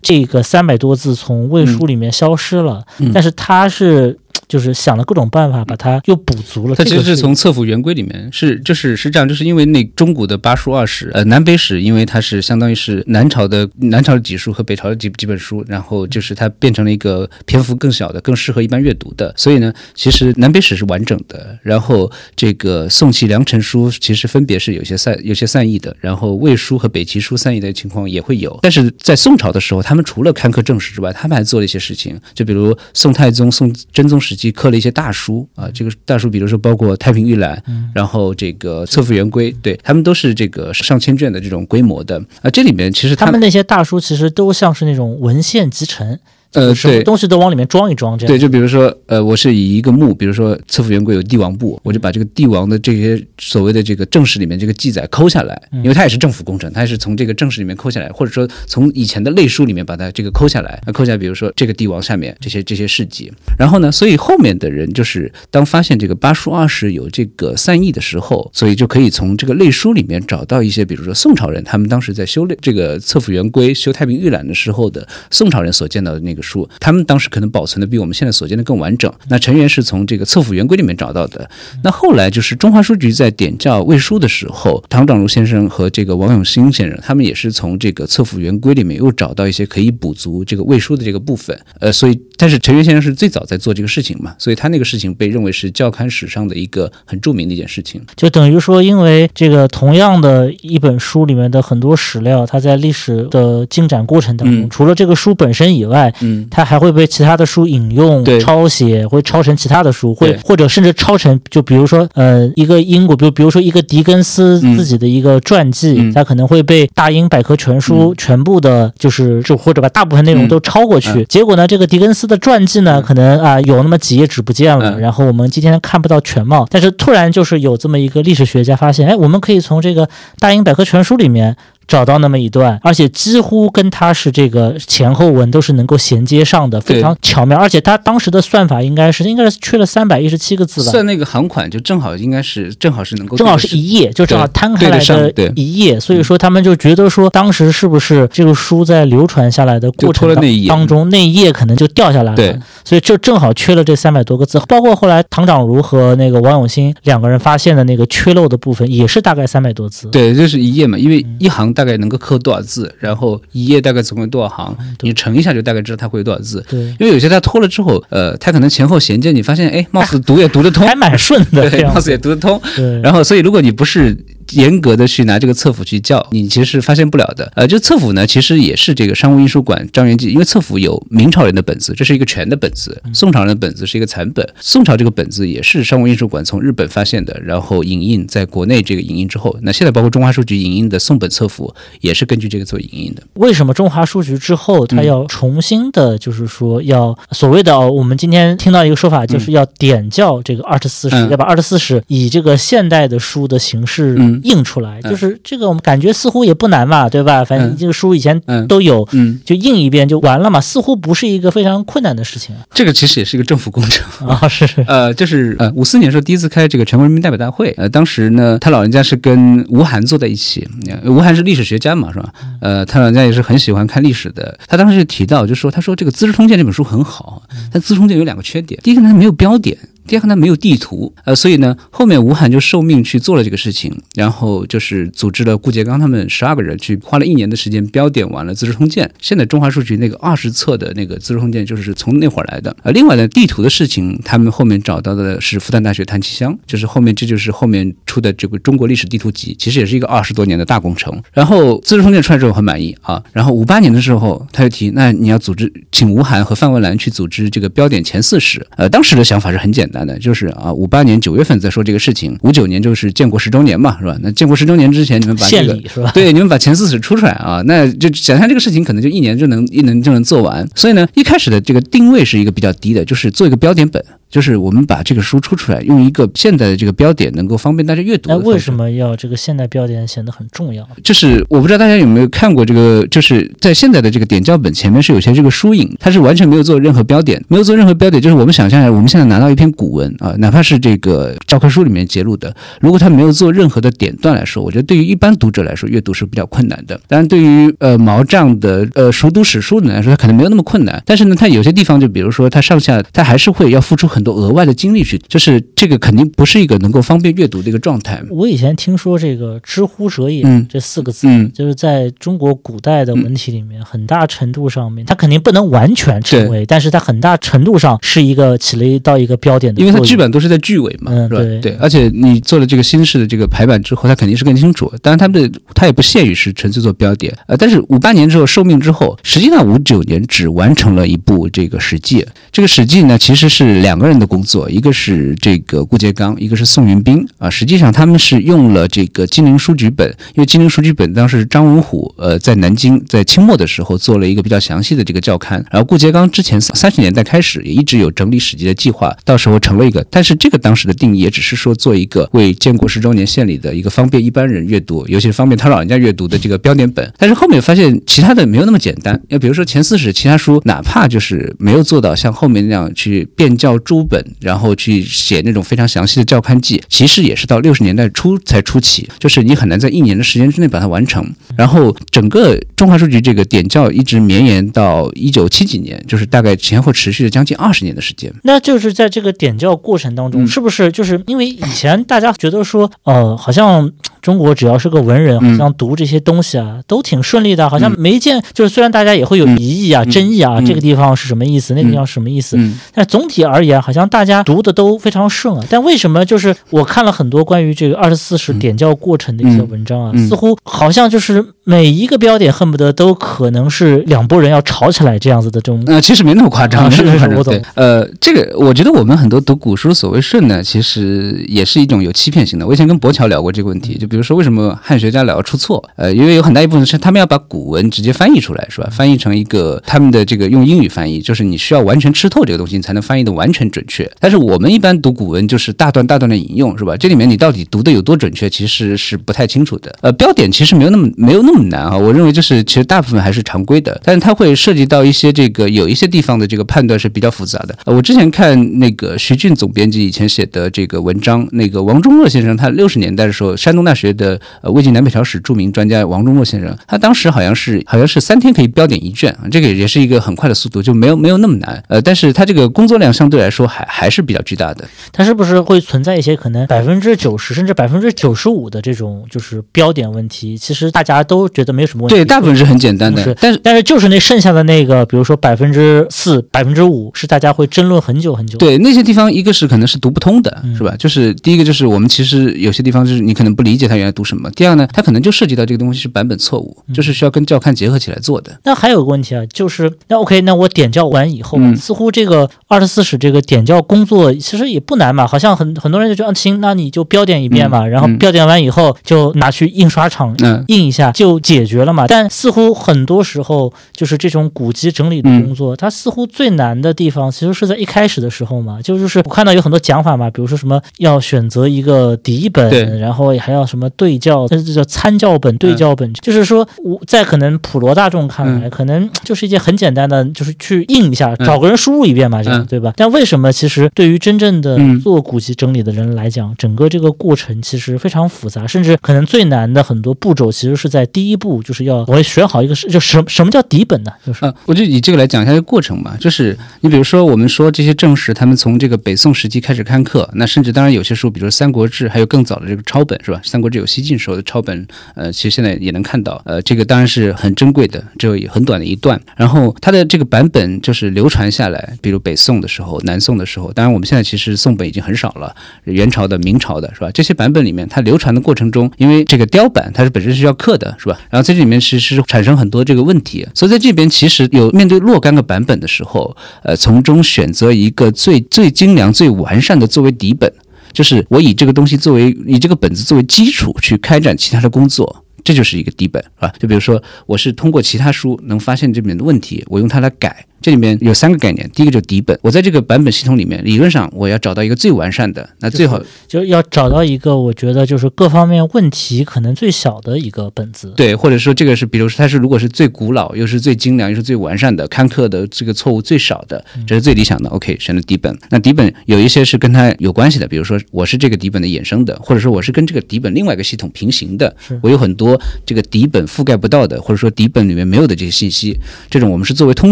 这个三百多字从魏书里面消失了，嗯。但是他是。就是想了各种办法把它又补足了。它其实是从册府圆规里面是就是是这样，就是因为那中古的八书二史，呃，南北史，因为它是相当于是南朝的南朝的几书和北朝的几几本书，然后就是它变成了一个篇幅更小的、更适合一般阅读的，所以呢，其实南北史是完整的，然后这个宋齐梁陈书其实分别是有些散有些散佚的，然后魏书和北齐书散佚的情况也会有，但是在宋朝的时候，他们除了刊刻正史之外，他们还做了一些事情，就比如宋太宗、宋真宗时期刻了一些大书啊，这个大书比如说包括《太平御览》，然后这个《册府元规》，对他们都是这个上千卷的这种规模的啊。这里面其实他们那些大书其实都像是那种文献集成，呃对。东西都往里面装一装，这样。对，就比如说，呃，我是以一个墓，比如说侧府圆规有帝王部，我就把这个帝王的这些所谓的这个正史里面这个记载抠下来，因为它也是政府工程，它也是从这个正史里面抠下来，或者说从以前的类书里面把它这个抠下来，那抠下来，比如说这个帝王下面这些这些事迹，然后呢，所以后面的人就是当发现这个八书二史有这个散佚的时候，所以就可以从这个类书里面找到一些，比如说宋朝人他们当时在修类这个侧府圆规、修太平御览的时候的宋朝人所见到的那个书，他们当时可能保存的比我们现在所见的更完整。那陈元是从这个册府圆规里面找到的。那后来就是中华书局在点校魏书的时候，唐长如先生和这个王永兴先生，他们也是从这个册府圆规里面又找到一些可以补足这个魏书的这个部分。呃，所以但是陈元先生是最早在做这个事情嘛，所以他那个事情被认为是教刊史上的一个很著名的一件事情。就等于说，因为这个同样的一本书里面的很多史料，它在历史的进展过程当中，嗯除了这个书本身以外，嗯，它还会被其他的书引用对、抄写，会抄成其他的书，会或者甚至抄成，就比如说，呃，一个英国，比如比如说一个狄更斯嗯自己的一个传记，嗯。它可能会被大英百科全书全部的，就是就或者把大部分内容嗯都抄过去。嗯。结果呢，这个狄更斯的传记呢，可能啊有那么几页纸不见了，嗯。然后我们今天看不到全貌。但是突然就是有这么一个历史学家发现，哎，我们可以从这个大英百科全书里面。找到那么一段，而且几乎跟它是这个前后文都是能够衔接上的，非常巧妙。而且它当时的算法应该是应该是缺了三百一十七个字吧，算那个行款就正好应该是正好是能够正好是一页，就正好摊开来的一页。所以说他们就觉得说，当时是不是这个书在流传下来的过就程当中，那一页可能就掉下来了。对，所以这正好缺了这三百多个字。包括后来唐长如和那个王永新两个人发现的那个缺漏的部分，也是大概三百多字。对，就是一页嘛，因为一行大概能够刻多少字，然后一页大概总共有多少行，你乘一下就大概知道它会有多少字。对，因为有些它拖了之后，呃，它可能前后衔接，你发现，哎，貌似读也读得通还，蛮顺的 [LAUGHS] 貌。似也读得通。对，然后，所以如果你不是严格的去拿这个册府去叫，你其实是发现不了的。呃，就册府呢，其实也是这个商务印书馆张元济，因为册府有明朝人的本子，这是一个全的本子；宋朝人的本子是一个残本。宋朝这个本子也是商务印书馆从日本发现的，然后影印在国内这个影印之后，那现在包括中华书局影印的宋本册府也是根据这个做影印的。为什么中华书局之后它要重新的，就是说要所谓的哦，我们今天听到一个说法，就是要点校这个二十四史，嗯要把二十四史以这个现代的书的形式嗯印出来，嗯就是这个我们感觉似乎也不难嘛，对吧？反正嗯这个书以前嗯都有。嗯，就印一遍就完了嘛，似乎不是一个非常困难的事情啊。这个其实也是一个政府工程。[LAUGHS] 啊，是呃，就是呃，五四年的时候第一次开这个全国人民代表大会，呃，当时呢，他老人家是跟吴晗坐在一起，呃吴晗是历史学家嘛，是吧？呃，他老人家也是很喜欢看历史的。他当时就提到，就说他说这个《资治通鉴》这本书很好，但《资治通鉴》有两个缺点，第一个呢，它没有标点。第二个呢，没有地图，呃，所以呢，后面吴晗就受命去做了这个事情，然后就是组织了顾颉刚他们十二个人去，花了一年的时间标点完了《资治通鉴》。现在中华书局那个二十册的那个《资治通鉴》就是从那会儿来的。呃，另外呢，地图的事情，他们后面找到的是复旦大学谭其骧，就是后面这就是后面出的这个《中国历史地图集》，其实也是一个二十多年的大工程。然后《资治通鉴》出来之后很满意啊，然后五八年的时候他就提，那你要组织请吴晗和范文澜去组织这个标点前四史。呃，当时的想法是很简单的，就是啊，五八年九月份在说这个事情，五九年就是建国十周年嘛，是吧？那建国十周年之前，你们把这个是吧？对，你们把前四史出出来啊，那就想象这个事情可能就一年就能一能就能做完。所以呢，一开始的这个定位是一个比较低的，就是做一个标点本，就是我们把这个书出出来，用一个现代的这个标点，能够方便大家阅读。哎，为什？么要这个现代标点显得很重要？就是我不知道大家有没有看过这个，就是在现在的这个点校本前面是有些这个书影，它是完全没有做任何标点，没有做任何标点。就是我们想象一下，我们现在拿到一篇古文啊，哪怕是这个教科书里面揭露的，如果它没有做任何的点段来说，我觉得对于一般读者来说，阅读是比较困难的。当然，对于呃毛丈的呃熟读史书的人来说，他可能没有那么困难。但是呢，他有些地方就比如说他上下，他还是会要付出很多额外的精力去，就是这个肯定不是一个能够方便阅读的一个状态。我以前听说这个“知乎者也”嗯这四个字，嗯就是在中国古代的文体里面，很大程度上面，它肯定不能完全成为，但是它很大程度上是一个起了一到一个标点的。因为它剧本都是在句尾嘛，是吧？嗯对对，而且你做了这个新式的这个排版之后，它肯定是更清楚。当然，他们的它也不限于是纯粹做标点，呃，但是五八年之后受命之后，实际上五九年只完成了一部这个《史记》。这个《史记》呢，其实是两个人的工作，一个是这个顾颉刚，一个是宋云兵啊。实际上他们是用了这个金陵书局本，因为金陵书局本当时张文虎呃在南京在清末的时候做了一个比较详细的这个校勘，然后顾颉刚之前三十年代开始也一直有整理史记的计划，到时候成了一个，但是这个当时的定义也只是说做一个为建国十周年献礼的一个方便一般人阅读，尤其是方便他老人家阅读的这个标点本。但是后面发现其他的没有那么简单，要比如说前四史其他书，哪怕就是没有做到像后面那样去变校诸本，然后去写那种非常详细的教刊记，其实也是到六十年代初才出起，就是你很难在一年的时间之内把它完成。然后整个中华书局这个点教一直绵延到一九七几年，就是大概前后持续了将近二十年的时间。那就是在这个点教过程当中，嗯是不是就是因为以前大家觉得说，呃，好像中国只要是个文人，嗯。好像读这些东西啊都挺顺利的，好像嗯。没见就是虽然大家也会有嗯疑义啊、嗯。争议啊，嗯。这个地方是什么意思，那个地方是什么意思，嗯。但总体而言，好像大家读的都非常顺啊。但为什么就是我看了很多关于这个二十四史点教过程的一些文章啊，似乎好像就是每一个标点恨不得都可能是两拨人要吵起来这样子的这种。呃，其实没那么夸张，啊没那么夸张。是是我懂，呃，这个我觉得我们很多读古书所谓顺呢，其实也是一种有欺骗性的。我以前跟博乔聊过这个问题，就比如说为什么汉学家老要出错？呃，因为有很大一部分是他们要把古文直接翻译出来，是吧？翻译成一个他们的这个用英语翻译，就是你需要完全吃透这个东西，你才能翻译的完全准确。但是我们一般读古文就是大段大段的引用，是吧？这里面你到底读的有多准确，其实是不太清楚的。呃，标点其实没有那么没有那么难啊，我认为就是其实大部分还是常规的，但是它会涉及到一些这个有一些地方的这个判断是比较复杂的。呃，我之前看那个徐俊总编辑以前写的这个文章，那个王中若先生，他六十年代的时候，山东大学的呃魏晋南北朝史著名专家王中若先生，他当时好像是好像是三天可以标点一卷，啊这个也是一个很快的速度，就没有没有那么难。呃，但是他这个工作量相对来说还还是比较巨大的。他是不是会存在一些可能百分之九十甚至百分之九十五的这种就是标点问题？其实大家都觉得没有什么问题。对，大部分是很简单的，但是但是就是那剩下的那个，比如说百分之四、百分之五，是大家会争论很久很久。，对那些地方，一个是可能是读不通的，嗯是吧？就是第一个就是我们其实有些地方就是你可能不理解它它原来读什么。第二呢，它可能就涉及到这个东西是版本错误，就是需要跟教刊结合起来做的。那还有个问题啊，就是那 OK，那我点教完以后，嗯似乎这个二十四史这个点教工作其实也不难嘛，好像很很多人就觉得，啊行，那你就标点一遍嘛，然后嗯标点完以后就拿去印刷厂嗯印一下就解决了嘛。但似乎很多时候就是这种古籍整理的工作，它似乎最难的地方其实是在一开始的时候嘛，就就是我看到有很多讲法嘛，比如说什么要选择一个底本，然后还要什么对教，这这叫参教本、对教本，就是说我在可能普罗大众看来，嗯可能就是一件很简单的，就是去印一下，嗯找个人输入一遍嘛，这样、嗯对吧？但为什么其实对于真正的嗯做古籍整理的人来讲，整个这个过程其实非常复杂，甚至可能最难的很多步骤其实是在第一步，就是要我选好一个是就什什么叫底本呢？就是啊，我就以这个来讲一下这个过程吧。就是你比如说，我们说这些正史，他们从这个北宋时期开始刊刻，那甚至当然有些书，比如《三国志》，还有更早的这个抄本，是吧？《三国志》有西晋时候的抄本，呃，其实现在也能看到，呃，这个当然是很珍贵的，只有很短的一段。然后它的这个版本就是流传下来，比如北宋的时候、南宋的时候，当然我们现在其实宋本已经很少了，元朝的、明朝的，是吧？这些版本里面，它流传的过程中，因为这个雕版它是本身是要刻的，是吧？然后在这里面其实产生很多这个问题，所以在这边其实有面对若干个版本的时候，呃，从中选择一个最最精良、最完善的作为底本，就是我以这个东西作为以这个本子作为基础去开展其他的工作。这就是一个底本，是吧？就比如说，我是通过其他书能发现这里面的问题，我用它来改。这里面有三个概念，第一个就是底本，我在这个版本系统里面，理论上我要找到一个最完善的，那最好就是要找到一个我觉得就是各方面问题可能最小的一个本子。对，或者说这个是，比如说它是如果是最古老，又是最精良，又是最完善的，刊刻的这个错误最少的，这是最理想的。OK，选了底本。那底本有一些是跟它有关系的，比如说我是这个底本的衍生的，或者说我是跟这个底本另外一个系统平行的，我有很多这个底本覆盖不到的，或者说底本里面没有的这些信息，这种我们是作为通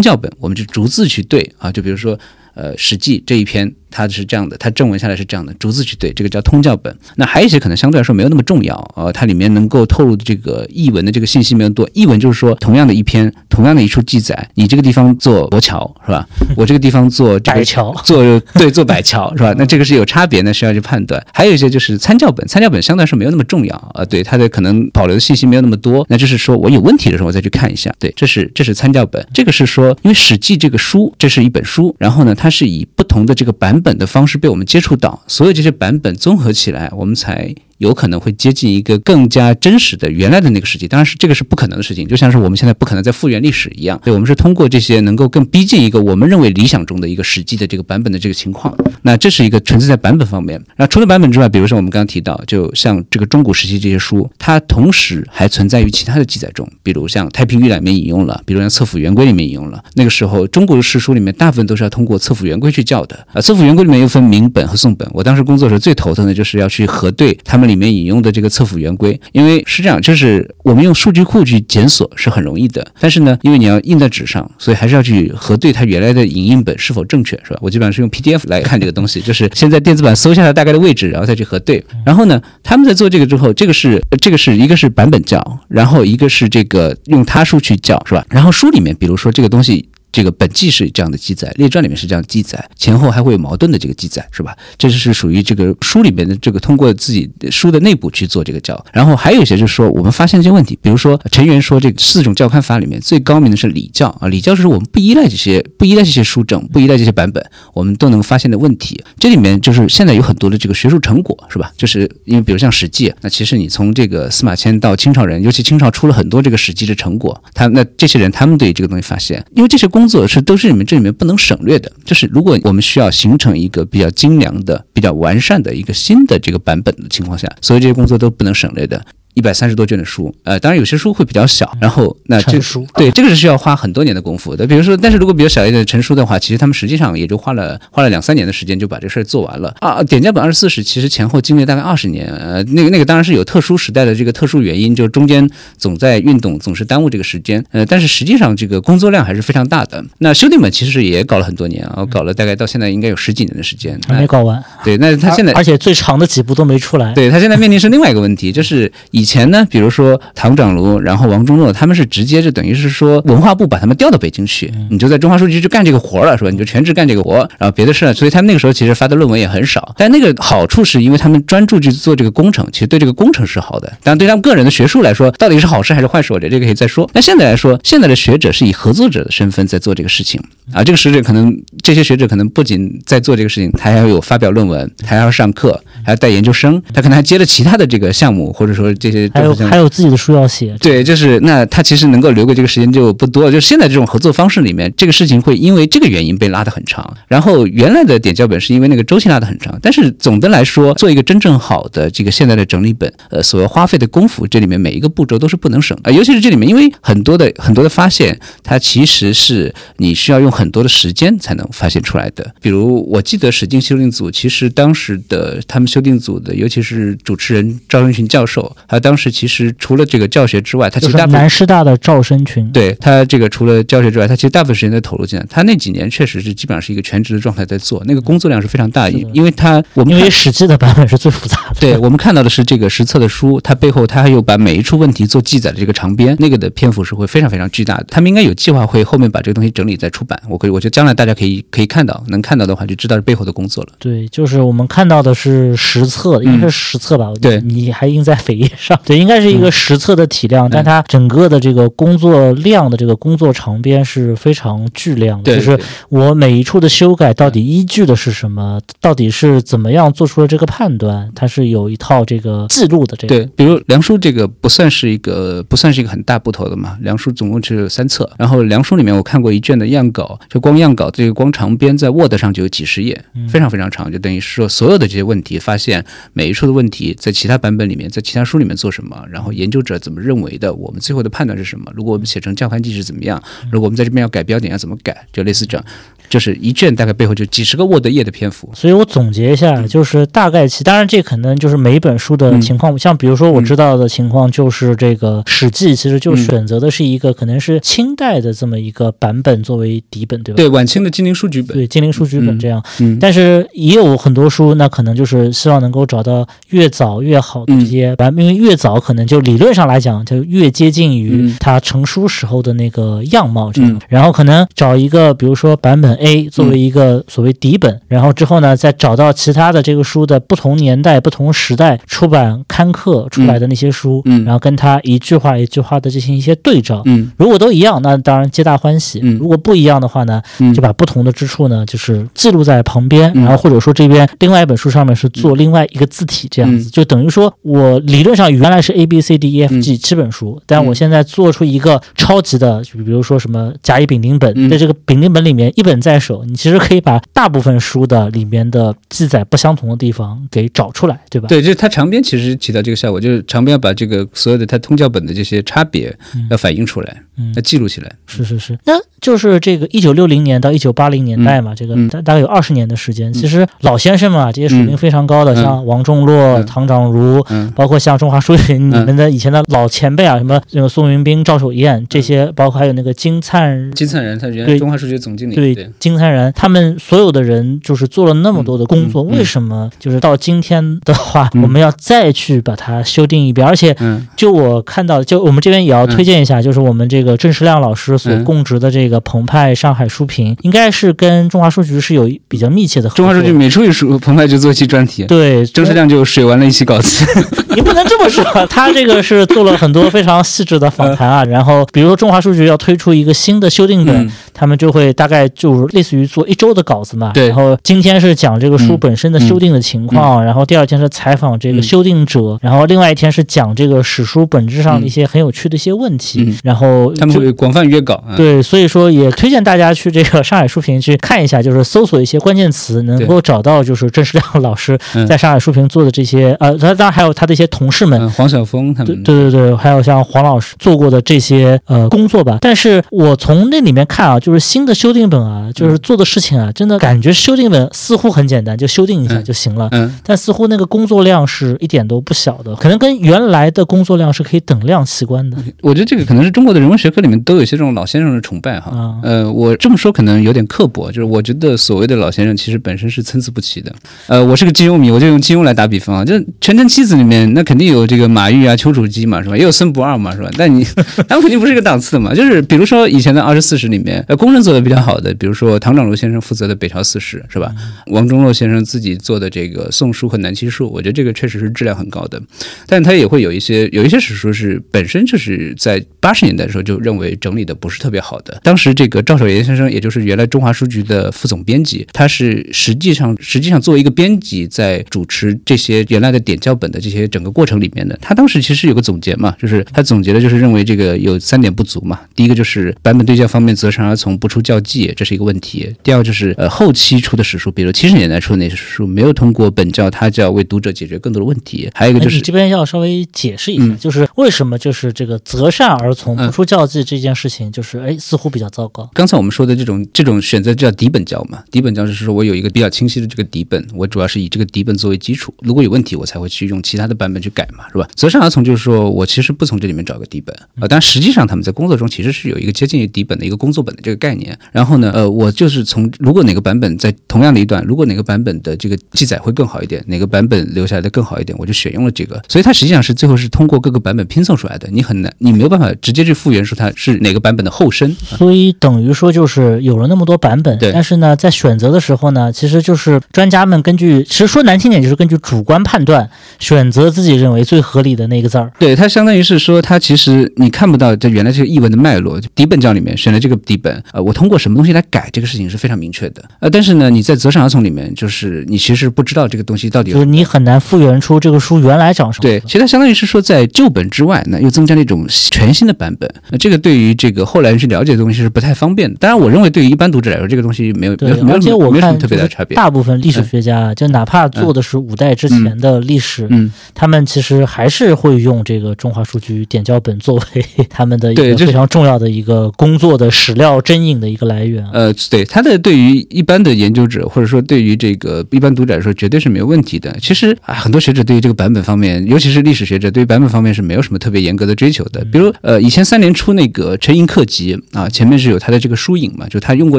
教本，我们逐字去对啊，就比如说。呃，《史记》这一篇它是这样的，它正文下来是这样的，逐字去对，这个叫通教本。那还有一些可能相对来说没有那么重要，呃，它里面能够透露的这个译文的这个信息没有多。译文就是说，同样的一篇，同样的一处记载，你这个地方做柏桥是吧？[LAUGHS] 我这个地方做这个柏桥做对做柏桥是吧？那这个是有差别那，需要去判断。还有一些就是参教本，参教本相对来说没有那么重要啊、呃，对它的可能保留的信息没有那么多。那就是说我有问题的时候，我再去看一下。对，这是这是参教本，这个是说，因为《史记》这个书，这是一本书，然后呢，它是以不同的这个版本本的方式被我们接触到，所有这些版本综合起来，我们才。有可能会接近一个更加真实的原来的那个世界，当然是这个是不可能的事情，就像是我们现在不可能再复原历史一样。对，我们是通过这些能够更逼近一个我们认为理想中的一个实际的这个版本的这个情况。那这是一个纯粹在版本方面。那除了版本之外，比如说我们刚刚提到，就像这个中古时期这些书，它同时还存在于其他的记载中，比如像《太平御览》里面引用了，比如像《册府元规》里面引用了。那个时候中国的史书里面大部分都是要通过《册府元规》去校的啊，《册府元规》里面又分明本和宋本。我当时工作的时候最头疼的就是要去核对他们里面引用的这个。测府元规，因为是这样，就是我们用数据库去检索是很容易的，但是呢，因为你要印在纸上，所以还是要去核对它原来的影印本是否正确，是吧？我基本上是用 PDF 来看这个东西，就是先在电子版搜下它大概的位置，然后再去核对。然后呢，他们在做这个之后，这个是这个是一个是版本校，然后一个是这个用他书去校，是吧？然后书里面，比如说这个东西。这个本纪是这样的记载，列传里面是这样记载，前后还会有矛盾的这个记载，是吧？这就是属于这个书里面的这个通过自己书的内部去做这个教。然后还有一些就是说，我们发现一些问题，比如说陈元说这四种教刊法里面最高明的是礼教啊，礼教是我们不依赖这些不依赖这些书证，不依赖这些版本，我们都能发现的问题。这里面就是现在有很多的这个学术成果，是吧？就是因为比如像《史记》，那其实你从这个司马迁到清朝人，尤其清朝出了很多这个《史记》的成果，他那这些人他们对这个东西发现，因为这些工工作是都是你们这里面不能省略的。就是如果我们需要形成一个比较精良的、比较完善的一个新的这个版本的情况下，所有这些工作都不能省略的。一百三十多卷的书，呃，当然有些书会比较小，然后那这成书对这个是需要花很多年的功夫的。比如说，但是如果比较小一点的成书的话，其实他们实际上也就花了花了两三年的时间就把这事儿做完了啊。点将本二十四史其实前后经历大概二十年，呃，那个那个当然是有特殊时代的这个特殊原因，就中间总在运动，总是耽误这个时间，呃，但是实际上这个工作量还是非常大的。那兄弟们其实也搞了很多年啊，搞了大概到现在应该有十几年的时间，还没搞完，对，那他现在而且最长的几部都没出来。对他现在面临是另外一个问题，就是以以前呢，比如说唐长卢，然后王中诺，他们是直接就等于是说文化部把他们调到北京去，你就在中华书局就干这个活了，是吧？你就全职干这个活，然后别的事，所以他们那个时候其实发的论文也很少。但那个好处是因为他们专注去做这个工程，其实对这个工程是好的。但对他们个人的学术来说，到底是好事还是坏事，我觉得这个可以再说。那现在来说，现在的学者是以合作者的身份在做这个事情啊。这个学者可能这些学者可能不仅在做这个事情，他还要有发表论文，他还要上课，还要带研究生，他可能还接了其他的这个项目，或者说这些还有还有自己的书要写。对，就是那他其实能够留给这个时间就不多了。就现在这种合作方式里面，这个事情会因为这个原因被拉得很长。然后原来的点校本是因为那个周期拉得很长。但是总的来说，做一个真正好的这个现在的整理本，呃，所要花费的功夫，这里面每一个步骤都是不能省啊。尤其是这里面，因为很多的很多的发现，它其实是你需要用很多的时间才能发现出来的。比如我记得史进修订组，其实当时的他们修订组的，尤其是主持人赵生群教授，他当时其实除了这个教学之外，他其实大部分南师大的赵生群，对他这个除了教学之外，他其实大部分时间在投入进来。他那几年确实是基本上是一个全职的状态在做，那个工作量是非常大，因因为他我们因为史记的版本是最复杂的，[LAUGHS] 对我们看到的是这个实测的书，它背后他还有把每一处问题做记载的这个长编，那个的篇幅是会非常非常巨大的。他们应该有计划会后面把这个东西整理再出版。我可以，我觉得将来大家可以可以看到，能看到的话就知道是背后的工作了。对，就是我们看到的是实测，应该是实测吧？对，你还印在扉页上，对，应该是一个实测的体量，但它整个的这个工作量的这个工作长边是非常巨量的。就是我每一处的修改到底依据的是什么？到底是怎么样做出了这个判断？它是有一套这个记录的。这个对，比如梁书这个不算是一个不算是一个很大部头的嘛。梁书总共只有三册，然后梁书里面我看过一卷的样稿，就光样稿这个光长边在 Word 上就有几十页，非常非常长，就等于是说所有的这些问题发现每一处的问题在其他版本里面，在其他书里面做什么，然后研究者怎么认为的，我们最后的判断是什么？如果我们写成教刊记是怎么样？如果我们在这边要改标点要怎么改？就类似这样。就是一卷大概背后就几十个 Word 页的篇幅，所以我总结一下，就是大概其，当然这可能就是每一本书的情况，像比如说我知道的情况，就是这个《史记》其实就选择的是一个可能是清代的这么一个版本作为底本，对吧？对，晚清的金陵书局本，对，金陵书局本这样。嗯，但是也有很多书，那可能就是希望能够找到越早越好的这些版，因为越早可能就理论上来讲就越接近于它成书时候的那个样貌这样。然后可能找一个，比如说版本。A 作为一个所谓底本，然后之后呢，再找到其他的这个书的不同年代、不同时代出版刊刻出来的那些书，嗯，然后跟它一句话一句话的进行一些对照，嗯，如果都一样，那当然皆大欢喜，嗯，如果不一样的话呢，就把不同的之处呢，就是记录在旁边，然后或者说这边另外一本书上面是做另外一个字体这样子，就等于说我理论上原来是 A B C D E F G 七本书，但我现在做出一个超级的，就比如说什么甲乙丙丁本，在这个丙丁本里面一本在。手，你其实可以把大部分书的里面的记载不相同的地方给找出来，对吧？对，就是它长编其实起到这个效果，就是长编要把这个所有的它通教本的这些差别要反映出来，要记录起来。是是是，那就是这个一九六零年到一九八零年代嘛，这个大大概有二十年的时间。其实老先生嘛，这些水平非常高的，像王仲洛、唐长儒，包括像中华书局你们的以前的老前辈啊，什么那个宋云兵、赵守彦这些，包括还有那个金灿金灿然，他原来中华书局总经理。对。金灿然，他们所有的人就是做了那么多的工作，为什么就是到今天的话，我们要再去把它修订一遍？而且，就我看到，就我们这边也要推荐一下，就是我们这个郑世亮老师所供职的这个澎湃上海书评，应该是跟中华书局是有比较密切的合作。中华书局每出一书，澎湃就做一期专题。对，郑世亮就水完了一期稿子。[LAUGHS] 你不能这么说，[LAUGHS] 他这个是做了很多非常细致的访谈啊。然后，比如说中华书局要推出一个新的修订本，他们就会大概就。类似于做一周的稿子嘛，对。然后今天是讲这个书本身的修订的情况，然后第二天是采访这个修订者，然后另外一天是讲这个史书本质上的一些很有趣的一些问题。然后他们会广泛约稿，对，所以说也推荐大家去这个上海书评去看一下，就是搜索一些关键词，能够找到就是郑世亮老师在上海书评做的这些呃，他当然还有他的一些同事们，黄晓峰他们，对对对，还有像黄老师做过的这些呃工作吧。但是我从那里面看啊，就是新的修订本啊。就是做的事情啊，真的感觉修订本似乎很简单，就修订一下就行了。嗯，但似乎那个工作量是一点都不小的，可能跟原来的工作量是可以等量齐观的。我觉得这个可能是中国的人文学科里面都有一些这种老先生的崇拜哈。嗯呃，我这么说可能有点刻薄，就是我觉得所谓的老先生其实本身是参差不齐的。呃，我是个金庸迷，我就用金庸来打比方啊，就《全真七子》里面那肯定有这个马玉啊、丘处机嘛，是吧？也有孙不二嘛，是吧？但你 [LAUGHS] 他们肯定不是一个档次的嘛。就是比如说以前的二十四史里面，呃，工人做的比较好的，比如说唐长楼先生负责的《北朝四史》，是吧？王中洛先生自己做的这个《宋书》和《南齐书》，我觉得这个确实是质量很高的。但他也会有一些有一些史书是本身就是在八十年代的时候就认为整理的不是特别好的。当时这个赵守炎先生，也就是原来中华书局的副总编辑，他是实际上实际上作为一个编辑，在主持这些原来的点校本的这些整个过程里面的。他当时其实有个总结嘛，就是他总结的就是认为这个有三点不足嘛。第一个就是版本对校方面择善而从，不出校记，这是一个问题。第二个就是呃后期出的史书，比如七十年代出的那些史书，没有通过本教他教为读者解决更多的问题。还有一个就是哎你这边要稍微解释一下，嗯就是为什么就是这个择善而从嗯不出教记这件事情，就是哎似乎比较糟糕。刚才我们说的这种这种选择叫底本教嘛，底本教就是说我有一个比较清晰的这个底本，我主要是以这个底本作为基础，如果有问题我才会去用其他的版本去改嘛，是吧？择善而从就是说我其实不从这里面找个底本啊、但实际上他们在工作中其实是有一个接近于底本的一个工作本的这个概念。然后呢，呃，我就是从如果哪个版本在同样的一段，如果哪个版本的这个记载会更好一点，哪个版本留下来的更好一点，我就选用了这个。所以它实际上是最后是通过各个版本拼凑出来的，你很难，你没有办法直接去复原说它是哪个版本的后身。啊所以等于说就是有了那么多版本，对但是呢，在选择的时候呢，其实就是专家们根据，其实说难听点，就是根据主观判断选择自己认为最合理的那个字儿。对，它相当于是说，它其实你看不到这原来这个译文的脉络。底本教里面选了这个底本，呃，我通过什么东西来改这个事情是非常明确的。呃，但是呢，你在择善而从里面，就是你其实不知道这个东西到底有就是你很难复原出这个书原来长什么对。其实它相当于是说，在旧本之外呢，又增加了一种全新的版本。那这个对于这个后来人去了解的东西是不太方便的。当然，我认为对于一般读者来说，这个东西没有没有，没有而且我没有什么特别大的差别。大部分历史学家，就哪怕做的是五代之前的历史，嗯，他们其实还是会用这个中华书局点校本作为他们的一个非常重要的一个工作的史料真引的一个来源。呃，对它的对于一般的研究者，或者说对于这个一般读者来说，绝对是没有问题的。其实啊，很多学者对于这个版本方面，尤其是历史学者，对于版本方面是没有什么特别严格的追求的。比如呃，以前三联出那个陈寅恪集啊，前面是有他的这个书影嘛，就他用过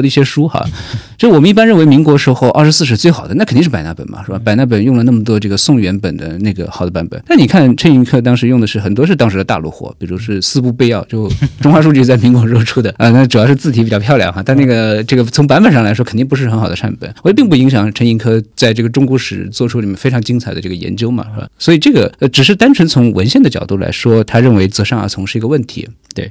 的一些书哈。[LAUGHS] 就我们一般认为民国时候二十四史最好的，那肯定是百纳本嘛，是吧？百纳本用了那么多这个宋元本的那个好的版本，但你看陈寅恪当时用的是很多是当时的大陆货，比如是四部备要，就中华书局在民国时候出的 [LAUGHS] 啊、那主要是字体比较漂亮哈，但那个这个从版本上来说肯定不是很好的善本，我觉得并不影响陈寅恪在这个中国史做出里面非常精彩的这个研究嘛，是吧？所以这个呃只是单纯从文献的角度来说，他认为择善而从是一个问题，对。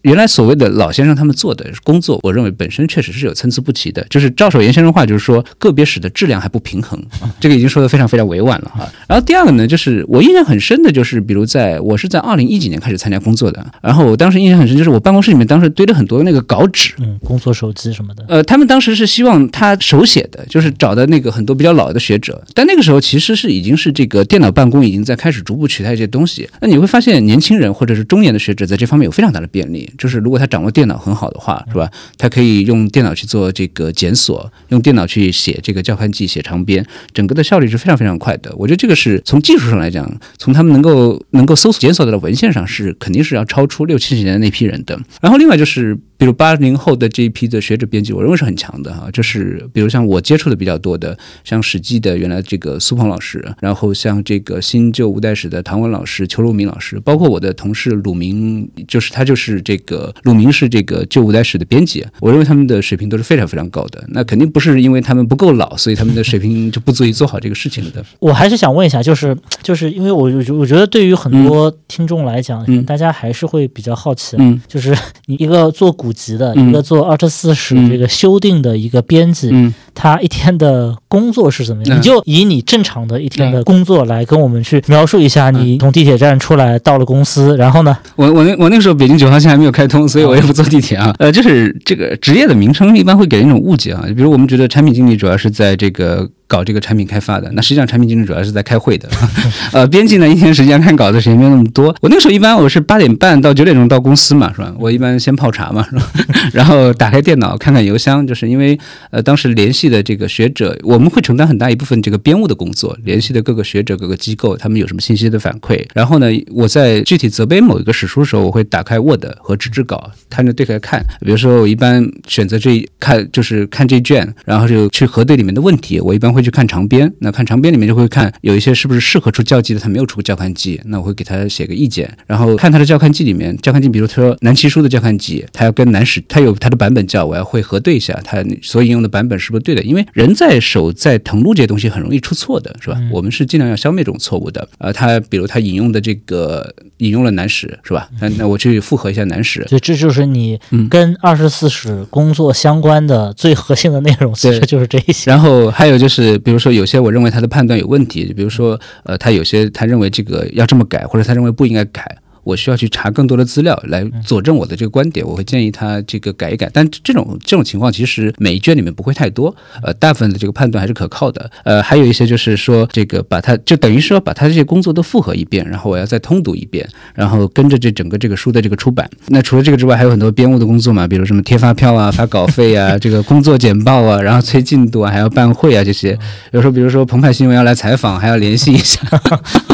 原来所谓的老先生他们做的工作，我认为本身确实是有参差不齐的。就是赵守炎先生话，就是说个别史的质量还不平衡，啊、这个已经说的非常非常委婉了哈。然后第二个呢，就是我印象很深的，就是比如在我是在二零一几年开始参加工作的，然后我当时印象很深，就是我办公室里面当时堆了很多那个稿纸，嗯，工作手机什么的。呃，他们当时是希望他手写的，就是找的那个很多比较老的学者，但那个时候其实是已经是这个电脑办公已经在开始逐步取代一些东西。那你会发现，年轻人或者是中年的学者在这方面有非常大的便利，就是如果他掌握电脑很好的话，是吧？他可以用电脑去做这个检索，用电脑去写这个教刊记、写长编，整个的效率是非常非常快的。我觉得这个是从技术上来讲，从他们能够能够搜索检索到的文献上是肯定是要超出六七十年的那批人的。然后另外就是。比如八零后的这一批的学者编辑，我认为是很强的哈。就是比如像我接触的比较多的，像《史记》的原来这个苏鹏老师，然后像这个新旧五代史的唐文老师、邱鲁明老师，包括我的同事鲁明，就是他就是这个鲁明是这个旧五代史的编辑，我认为他们的水平都是非常非常高的。那肯定不是因为他们不够老，所以他们的水平就不足以做好这个事情的。我还是想问一下，就是就是因为我我我觉得对于很多听众来讲，嗯大家还是会比较好奇，嗯就是你一个做古籍的，嗯一个做二十四史嗯这个修订的一个编辑，嗯他一天的工作是怎么样？嗯你就以你正常的一天的工作来跟我们去描述一下，你从地铁站出来到了公司，然后呢？我我那我那个时候北京九号线还没有开通，所以我也不坐地铁啊。呃，就是这个职业的名称一般会给人一种误解啊，比如我们觉得产品经理主要是在这个。搞这个产品开发的。那实际上产品经理主要是在开会的，[LAUGHS] 呃，编辑呢一天时间看稿子时间没有那么多。我那个时候一般我是八点半到九点钟到公司嘛，是吧？我一般先泡茶嘛，是吧？[LAUGHS] 然后打开电脑看看邮箱，就是因为呃当时联系的这个学者，我们会承担很大一部分这个编务的工作，联系的各个学者、各个机构，他们有什么信息的反馈。然后呢，我在具体责编某一个史书的时候，我会打开 Word 和纸质稿，摊着对开看。比如说，我一般选择这一看就是看这卷，然后就去核对里面的问题。我一般会去看长编，那看长编里面就会看有一些是不是适合出教记的，他没有出过教刊记，那我会给他写个意见。然后看他的教刊记里面，教刊记比如说南齐书的教刊记，他要跟南史，他有他的版本叫，我要会核对一下他所引用的版本是不是对的，因为人在手在誊录这些东西很容易出错的，是吧？我们是尽量要消灭这种错误的。呃，他比如他引用的这个引用了南史，是吧？那那我去复核一下南史。所以这就是你跟二十四史工作相关的最核心的内容，其实就是这一些。然后还有就是，比如说有些我认为他的判断有问题，比如说呃，他有些他认为这个要这么改，或者他认为不应该改。我需要去查更多的资料来佐证我的这个观点，我会建议他这个改一改。但这种这种情况其实每一卷里面不会太多，呃，大部分的这个判断还是可靠的。呃，还有一些就是说这个把它就等于说把他这些工作都复核一遍，然后我要再通读一遍，然后跟着这整个这个书的这个出版。那除了这个之外，还有很多编务的工作嘛，比如什么贴发票啊、发稿费啊、这个工作简报啊，然后催进度啊，还要办会啊这些。有时候比如说澎湃新闻要来采访，还要联系一下。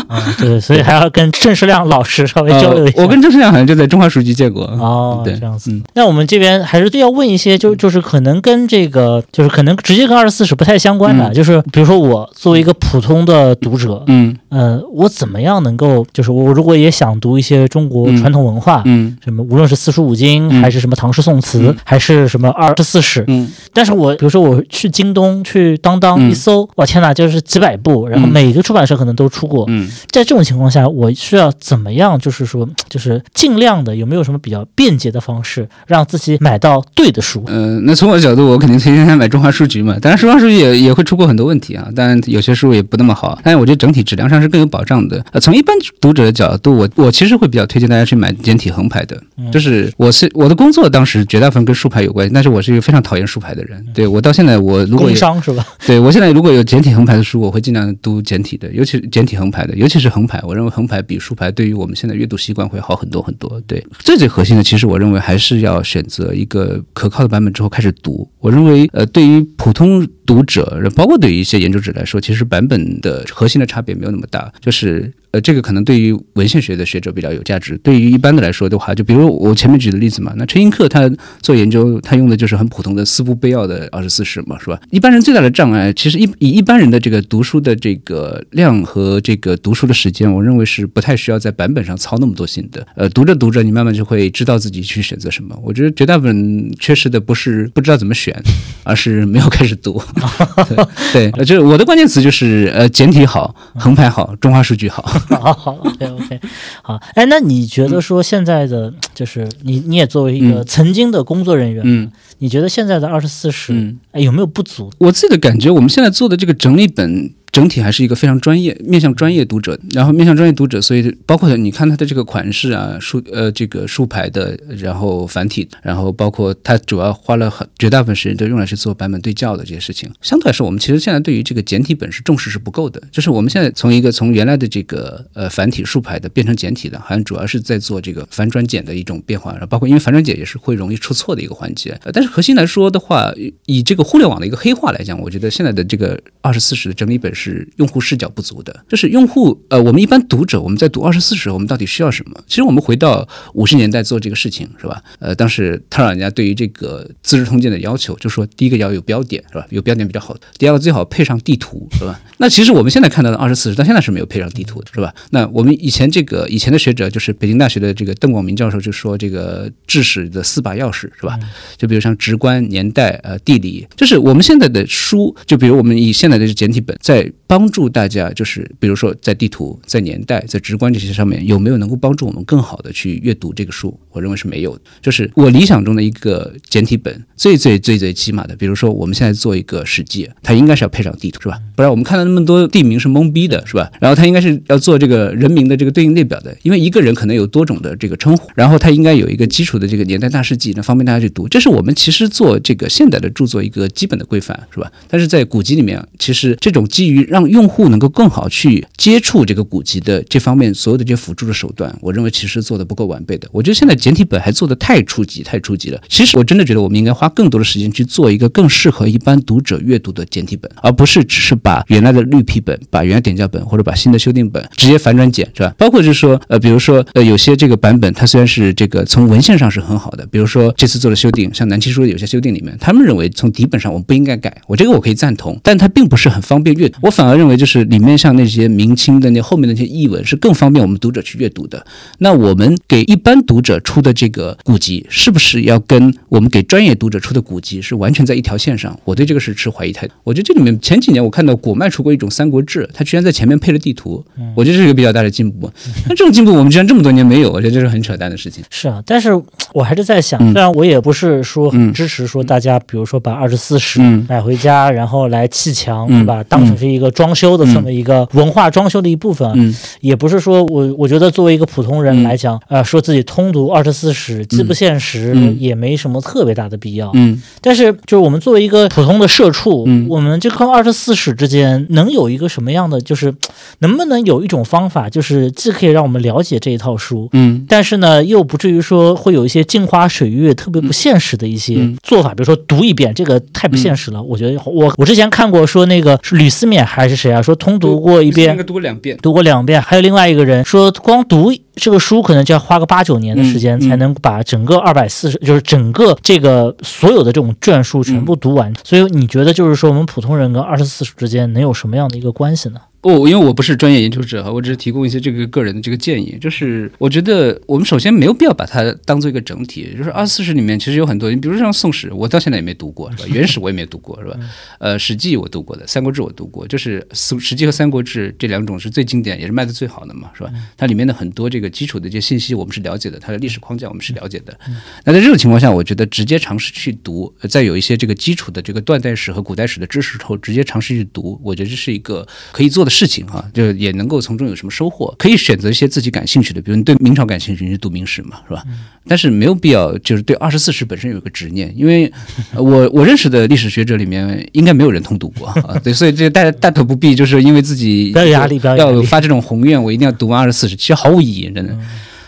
啊，[LAUGHS] 对，所以还要跟郑 [LAUGHS] 世亮老师稍微交流一下。我跟郑世亮好像就在中华书局见过。哦，对这样子。那我们这边还是要问一些，就就是可能跟这个，就是可能直接跟二十四史不太相关的，就是比如说我作为一个普通的读者，嗯呃，我怎么样能够，就是我如果也想读一些中国传统文化，嗯什么无论是四书五经，嗯还是什么唐诗宋词，嗯还是什么二十四史，嗯但是我比如说我去京东去当当嗯一搜，哇天哪，就是几百部，然后嗯每个出版社可能都出过。嗯在这种情况下，我需要怎么样？就是说，[TSK] 就是尽量的有没有什么比较便捷的方式，让自己买到对的书？呃，那从我的角度，我肯定推荐他买中华书局嘛。当然，中华书局也也会出过很多问题啊，当然有些书也不那么好，但是我觉得整体质量上是更有保障的。呃，从一般读者的角度，我我其实会比较推荐大家去买简体横排的，就是我是我的工作当时绝大部分跟竖排有关系，但是我是一个非常讨厌竖排的人。对我到现在，我如果工有商是吧？[LAUGHS] 对我现在如果有简体横排的书，我会尽量读简体的，尤其是简体横排的，尤其是横排，我认为横排比竖排对于我们现在阅读习惯会好很多很多。对，最最核心的，其实我认为还是要选择一个可靠的版本之后开始读。我认为，呃，对于普通读者，包括对于一些研究者来说，其实版本的核心的差别没有那么的，就是。呃，这个可能对于文献学的学者比较有价值，对于一般的来说的话，就比如我前面举的例子嘛，那陈寅恪他做研究，他用的就是很普通的四部备要的二十四史嘛，是吧？一般人最大的障碍，其实一以一般人的这个读书的这个量和这个读书的时间，我认为是不太需要在版本上操那么多心的。呃，读着读着，你慢慢就会知道自己去选择什么。我觉得绝大部分缺失的不是不知道怎么选，而是没有开始读。[LAUGHS] 对，对，就是我的关键词就是呃，简体好，横排好，中华数据好。[LAUGHS] 好好，OK OK，好，哎，那你觉得说现在的、就是你你也作为一个曾经的工作人员，嗯，你觉得现在的二十四史、有没有不足？我自己的感觉，我们现在做的这个整理本。整体还是一个非常专业、面向专业读者，然后面向专业读者，所以包括你看它的这个款式啊，竖呃这个竖排的，然后繁体，然后包括它主要花了很绝大部分时间都用来去做版本对校的这些事情。相对来说，我们其实现在对于这个简体本是重视是不够的，就是我们现在从一个从原来的这个呃繁体竖排的变成简体的，好像主要是在做这个繁转简的一种变化，然后包括因为繁转简也是会容易出错的一个环节。但是核心来说的话，以这个互联网的一个黑化来讲，我觉得现在的这个二十四史的整理本是是用户视角不足的，就是用户呃，我们一般读者我们在读二十四史，我们到底需要什么？其实我们回到五十年代做这个事情是吧？呃，当时他让人家对于这个《资治通鉴》的要求，就说第一个要有标点是吧？有标点比较好，第二个最好配上地图是吧？那其实我们现在看到的二十四史到现在是没有配上地图的是吧？那我们以前这个以前的学者就是北京大学的这个邓广明教授就说这个治史的四把钥匙是吧？就比如像直观、年代、呃地理，就是我们现在的书，就比如我们以现在的简体本，在帮助大家，就是比如说在地图、在年代、在直观这些上面，有没有能够帮助我们更好的去阅读这个书？我认为是没有的。就是我理想中的一个简体本，最最最最起码的，比如说我们现在做一个《史记》，它应该是要配上地图，是吧？不然我们看到那么多地名是懵逼的，是吧？然后它应该是要做这个人名的这个对应列表的，因为一个人可能有多种的这个称呼，然后它应该有一个基础的这个年代大事记，那方便大家去读。这是我们其实做这个现代的著作一个基本的规范，是吧？但是在古籍里面，其实这种基于让用户能够更好去接触这个古籍的这方面所有的这些辅助的手段，我认为其实做的不够完备的。我觉得现在简体本还做的太初级、太初级了。其实我真的觉得我们应该花更多的时间去做一个更适合一般读者阅读的简体本，而不是只是把原来的绿皮本、把原来点校本或者把新的修订本直接反转简，是吧？包括就是说，呃，比如说，呃，有些这个版本它虽然是这个从文献上是很好的，比如说这次做的修订，像南七书有些修订里面，他们认为从底本上我们不应该改，我这个我可以赞同，但它并不是很方便阅读。我反而认为就是里面像那些明清的那后面的那些译文是更方便我们读者去阅读的。那我们给一般读者出的这个古籍，是不是要跟我们给专业读者出的古籍是完全在一条线上？我对这个是持怀疑态度。我觉得这里面前几年我看到果麦出过一种《三国志》，它居然在前面配了地图，我觉得这是一个比较大的进步。那这种进步我们居然这么多年没有，我觉得这是很扯淡的事情。是啊，但是我还是在想，嗯虽然我也不是说很支持说大家，比如说把二十四史嗯买回家，然后来砌墙，嗯对吧？当成是一个装修的这么一个文化装修的一部分，嗯。也不是说我我觉得作为一个普通人嗯。来讲，呃，说自己通读二十四史既不现实，嗯。也没什么特别大的必要。嗯。但是就是我们作为一个普通的社畜，嗯。我们这跟二十四史之间能有一个什么样的，就是能不能有一种方法，就是既可以让我们了解这一套书，嗯。但是呢，又不至于说会有一些镜花水月、特别不现实的一些嗯。做法，比如说读一遍，这个太不现实了。我觉得我我之前看过说那个是吕思勉还是谁啊，说通读过一遍。读过两遍。读过两遍，还有另外一个人说，光读这个书可能就要花个八九年的时间，才能把整个二百四十，就是整个这个所有的这种卷数全部读完。所以你觉得就是说，我们普通人跟二十四史之间能有什么样的一个关系呢？不，因为我不是专业研究者哈，我只是提供一些这个个人的这个建议。就是我觉得我们首先没有必要把它当做一个整体。就是二十四史里面其实有很多，你比如像宋史，我到现在也没读过，是吧？[LAUGHS] 原始我也没读过，是吧？呃，史记我读过的，三国志我读过，就是史史记和三国志这两种是最经典，也是卖的最好的嘛，是吧？它里面的很多这个基础的这些信息我们是了解的，它的历史框架我们是了解的。那在这种情况下，我觉得直接尝试去读，在有一些这个基础的这个断代史和古代史的知识后，直接尝试去读，我觉得这是一个可以做的事情哈、就也能够从中有什么收获。可以选择一些自己感兴趣的，比如你对明朝感兴趣，你就读明史嘛，是吧？但是没有必要就是对二十四史本身有一个执念，因为 [LAUGHS] 呃我我认识的历史学者里面应该没有人通读过啊，对，所以这大家大可不必就是因为自己不要有压力不要有压力要发这种宏愿，我一定要读完二十四史，其实毫无意义，真的。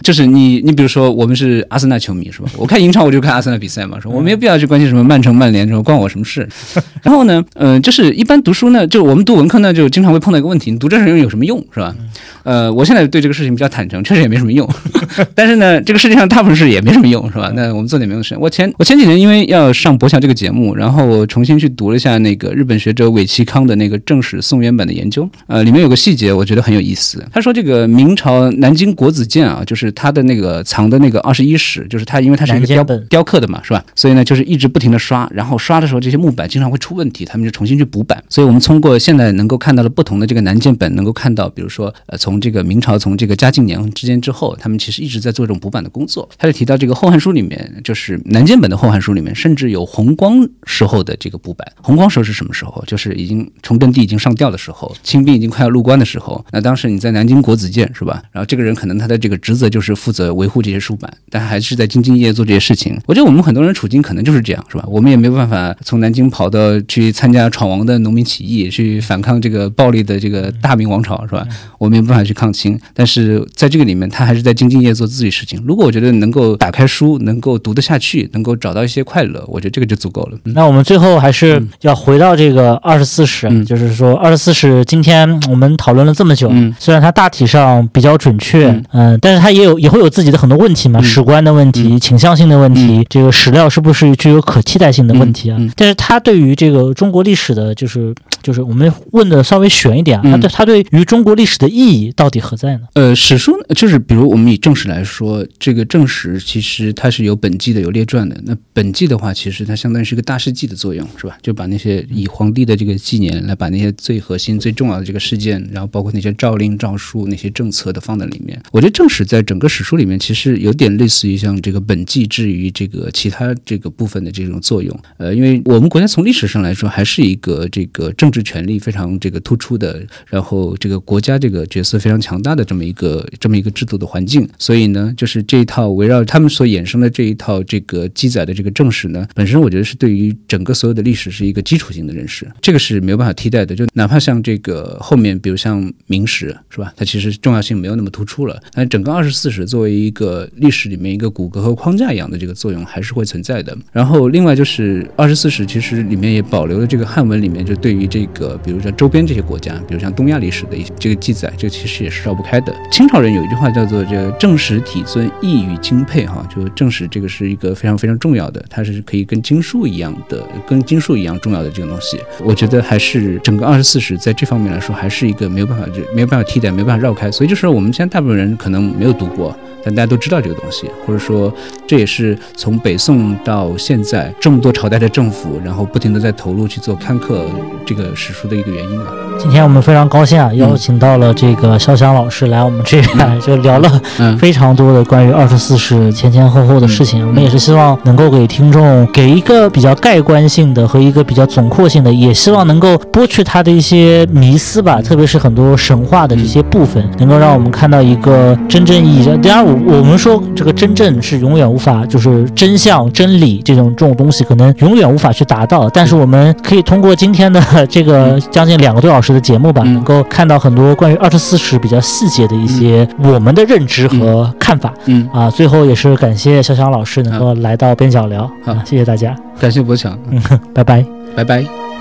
就是你，你比如说，我们是阿森纳球迷是吧？我看英超我就看阿森纳比赛嘛，说我没有必要去关心什么曼城、曼联，什么关我什么事。[LAUGHS] 然后呢，呃，就是一般读书呢，就我们读文科呢，就经常会碰到一个问题：你读这些人有什么用是吧？呃，我现在对这个事情比较坦诚，确实也没什么用。[LAUGHS] 但是呢，这个世界上大部分事也没什么用是吧？那我们做点没用的事。我前我前几年因为要上博小这个节目，然后我重新去读了一下那个日本学者尾崎康的那个正史宋元版的研究，呃，里面有个细节我觉得很有意思。他说这个明朝南京国子监啊，就是他的那个藏的那个二十一史，就是他因为他是一个雕雕刻的嘛，是吧？所以呢，就是一直不停的刷，然后刷的时候这些木板经常会出问题，他们就重新去补板。所以我们通过现在能够看到的不同的这个南建本，能够看到，比如说呃，从这个明朝从这个嘉靖年之间之后，他们其实一直在做这种补板的工作。他就提到这个《后汉书》里面，就是南建本的《后汉书》里面，甚至有弘光时候的这个补板。弘光时候是什么时候？就是已经崇祯帝已经上吊的时候，清兵已经快要入关的时候。那当时你在南京国子监是吧？然后这个人可能他的这个职责就是负责维护这些书版，但还是在兢兢业业做这些事情。我觉得我们很多人处境可能就是这样，是吧？我们也没有办法从南京跑到去参加闯王的农民起义，去反抗这个暴力的这个大明王朝，是吧？我们也没办法去抗清，但是在这个里面，他还是在兢兢业业做自己事情。如果我觉得能够打开书，能够读得下去，能够找到一些快乐，我觉得这个就足够了。嗯那我们最后还是要回到这个二十四史，嗯就是说二十四史今天我们讨论了这么久，嗯虽然它大体上比较准确，嗯嗯、但是它也有也会有自己的很多问题嘛，嗯史观的问题、嗯倾向性的问题，嗯这个史料是不是具有可替代性的问题啊？但是他对于这个中国历史的，就是就是我们问的稍微悬一点啊，他嗯对他对于中国历史的意义到底何在呢？呃，史书呢就是比如我们以正史来说，这个正史其实它是有本纪的，有列传的。那本纪的话，其实它相当于是一个大事记的作用，是吧？就把那些以皇帝的这个纪年来把那些最核心、最重要的这个事件，然后包括那些诏令、诏书、那些政策的放在里面。我觉得正史在整整个史书里面，其实有点类似于像这个本纪至于这个其他这个部分的这种作用。呃，因为我们国家从历史上来说，还是一个这个政治权力非常这个突出的，然后这个国家这个角色非常强大的这么一个这么一个制度的环境。所以呢，就是这一套围绕他们所衍生的这一套这个记载的这个正史呢，本身我觉得是对于整个所有的历史是一个基础性的认识，这个是没有办法替代的。就哪怕像这个后面，比如像明史是吧，它其实重要性没有那么突出了，但整个二十四史作为一个历史里面一个骨骼和框架一样的这个作用还是会存在的。然后另外就是二十四史其实里面也保留了这个汉文里面就对于这个比如说周边这些国家，比如像东亚历史的一些这个记载，这其实也是绕不开的。清朝人有一句话叫做这个正史体尊意与经配哈，就正史这个是一个非常非常重要的，它是可以跟经书一样的，跟经书一样重要的这个东西。我觉得还是整个二十四史在这方面来说，还是一个没有办法就没有办法替代、没办法绕开。所以就是我们现在大部分人可能没有读，但大家都知道这个东西，或者说这也是从北宋到现在这么多朝代的政府，然后不停的在投入去做刊刻这个史书的一个原因吧。今天我们非常高兴啊，邀请到了这个肖翔老师来我们这边，就聊了嗯，非常多的关于二十四史前前后后的事情。我们也是希望能够给听众给一个比较概观性的和一个比较总括性的，也希望能够剥去他的一些迷思吧，特别是很多神话的这些部分，能够让我们看到一个真正意义上。当然，我我们说这个真正是永远无法，就是真相、真理这种这种东西，可能永远无法去达到。但是我们可以通过今天的 [LAUGHS] 这个将近两个多小时的节目吧，嗯能够看到很多关于二十四史比较细节的一些我们的认知和看法。嗯，啊，最后也是感谢潇湘老师能够来到边角聊好啊，谢谢大家，感谢博强，嗯 [LAUGHS] 拜拜。拜拜。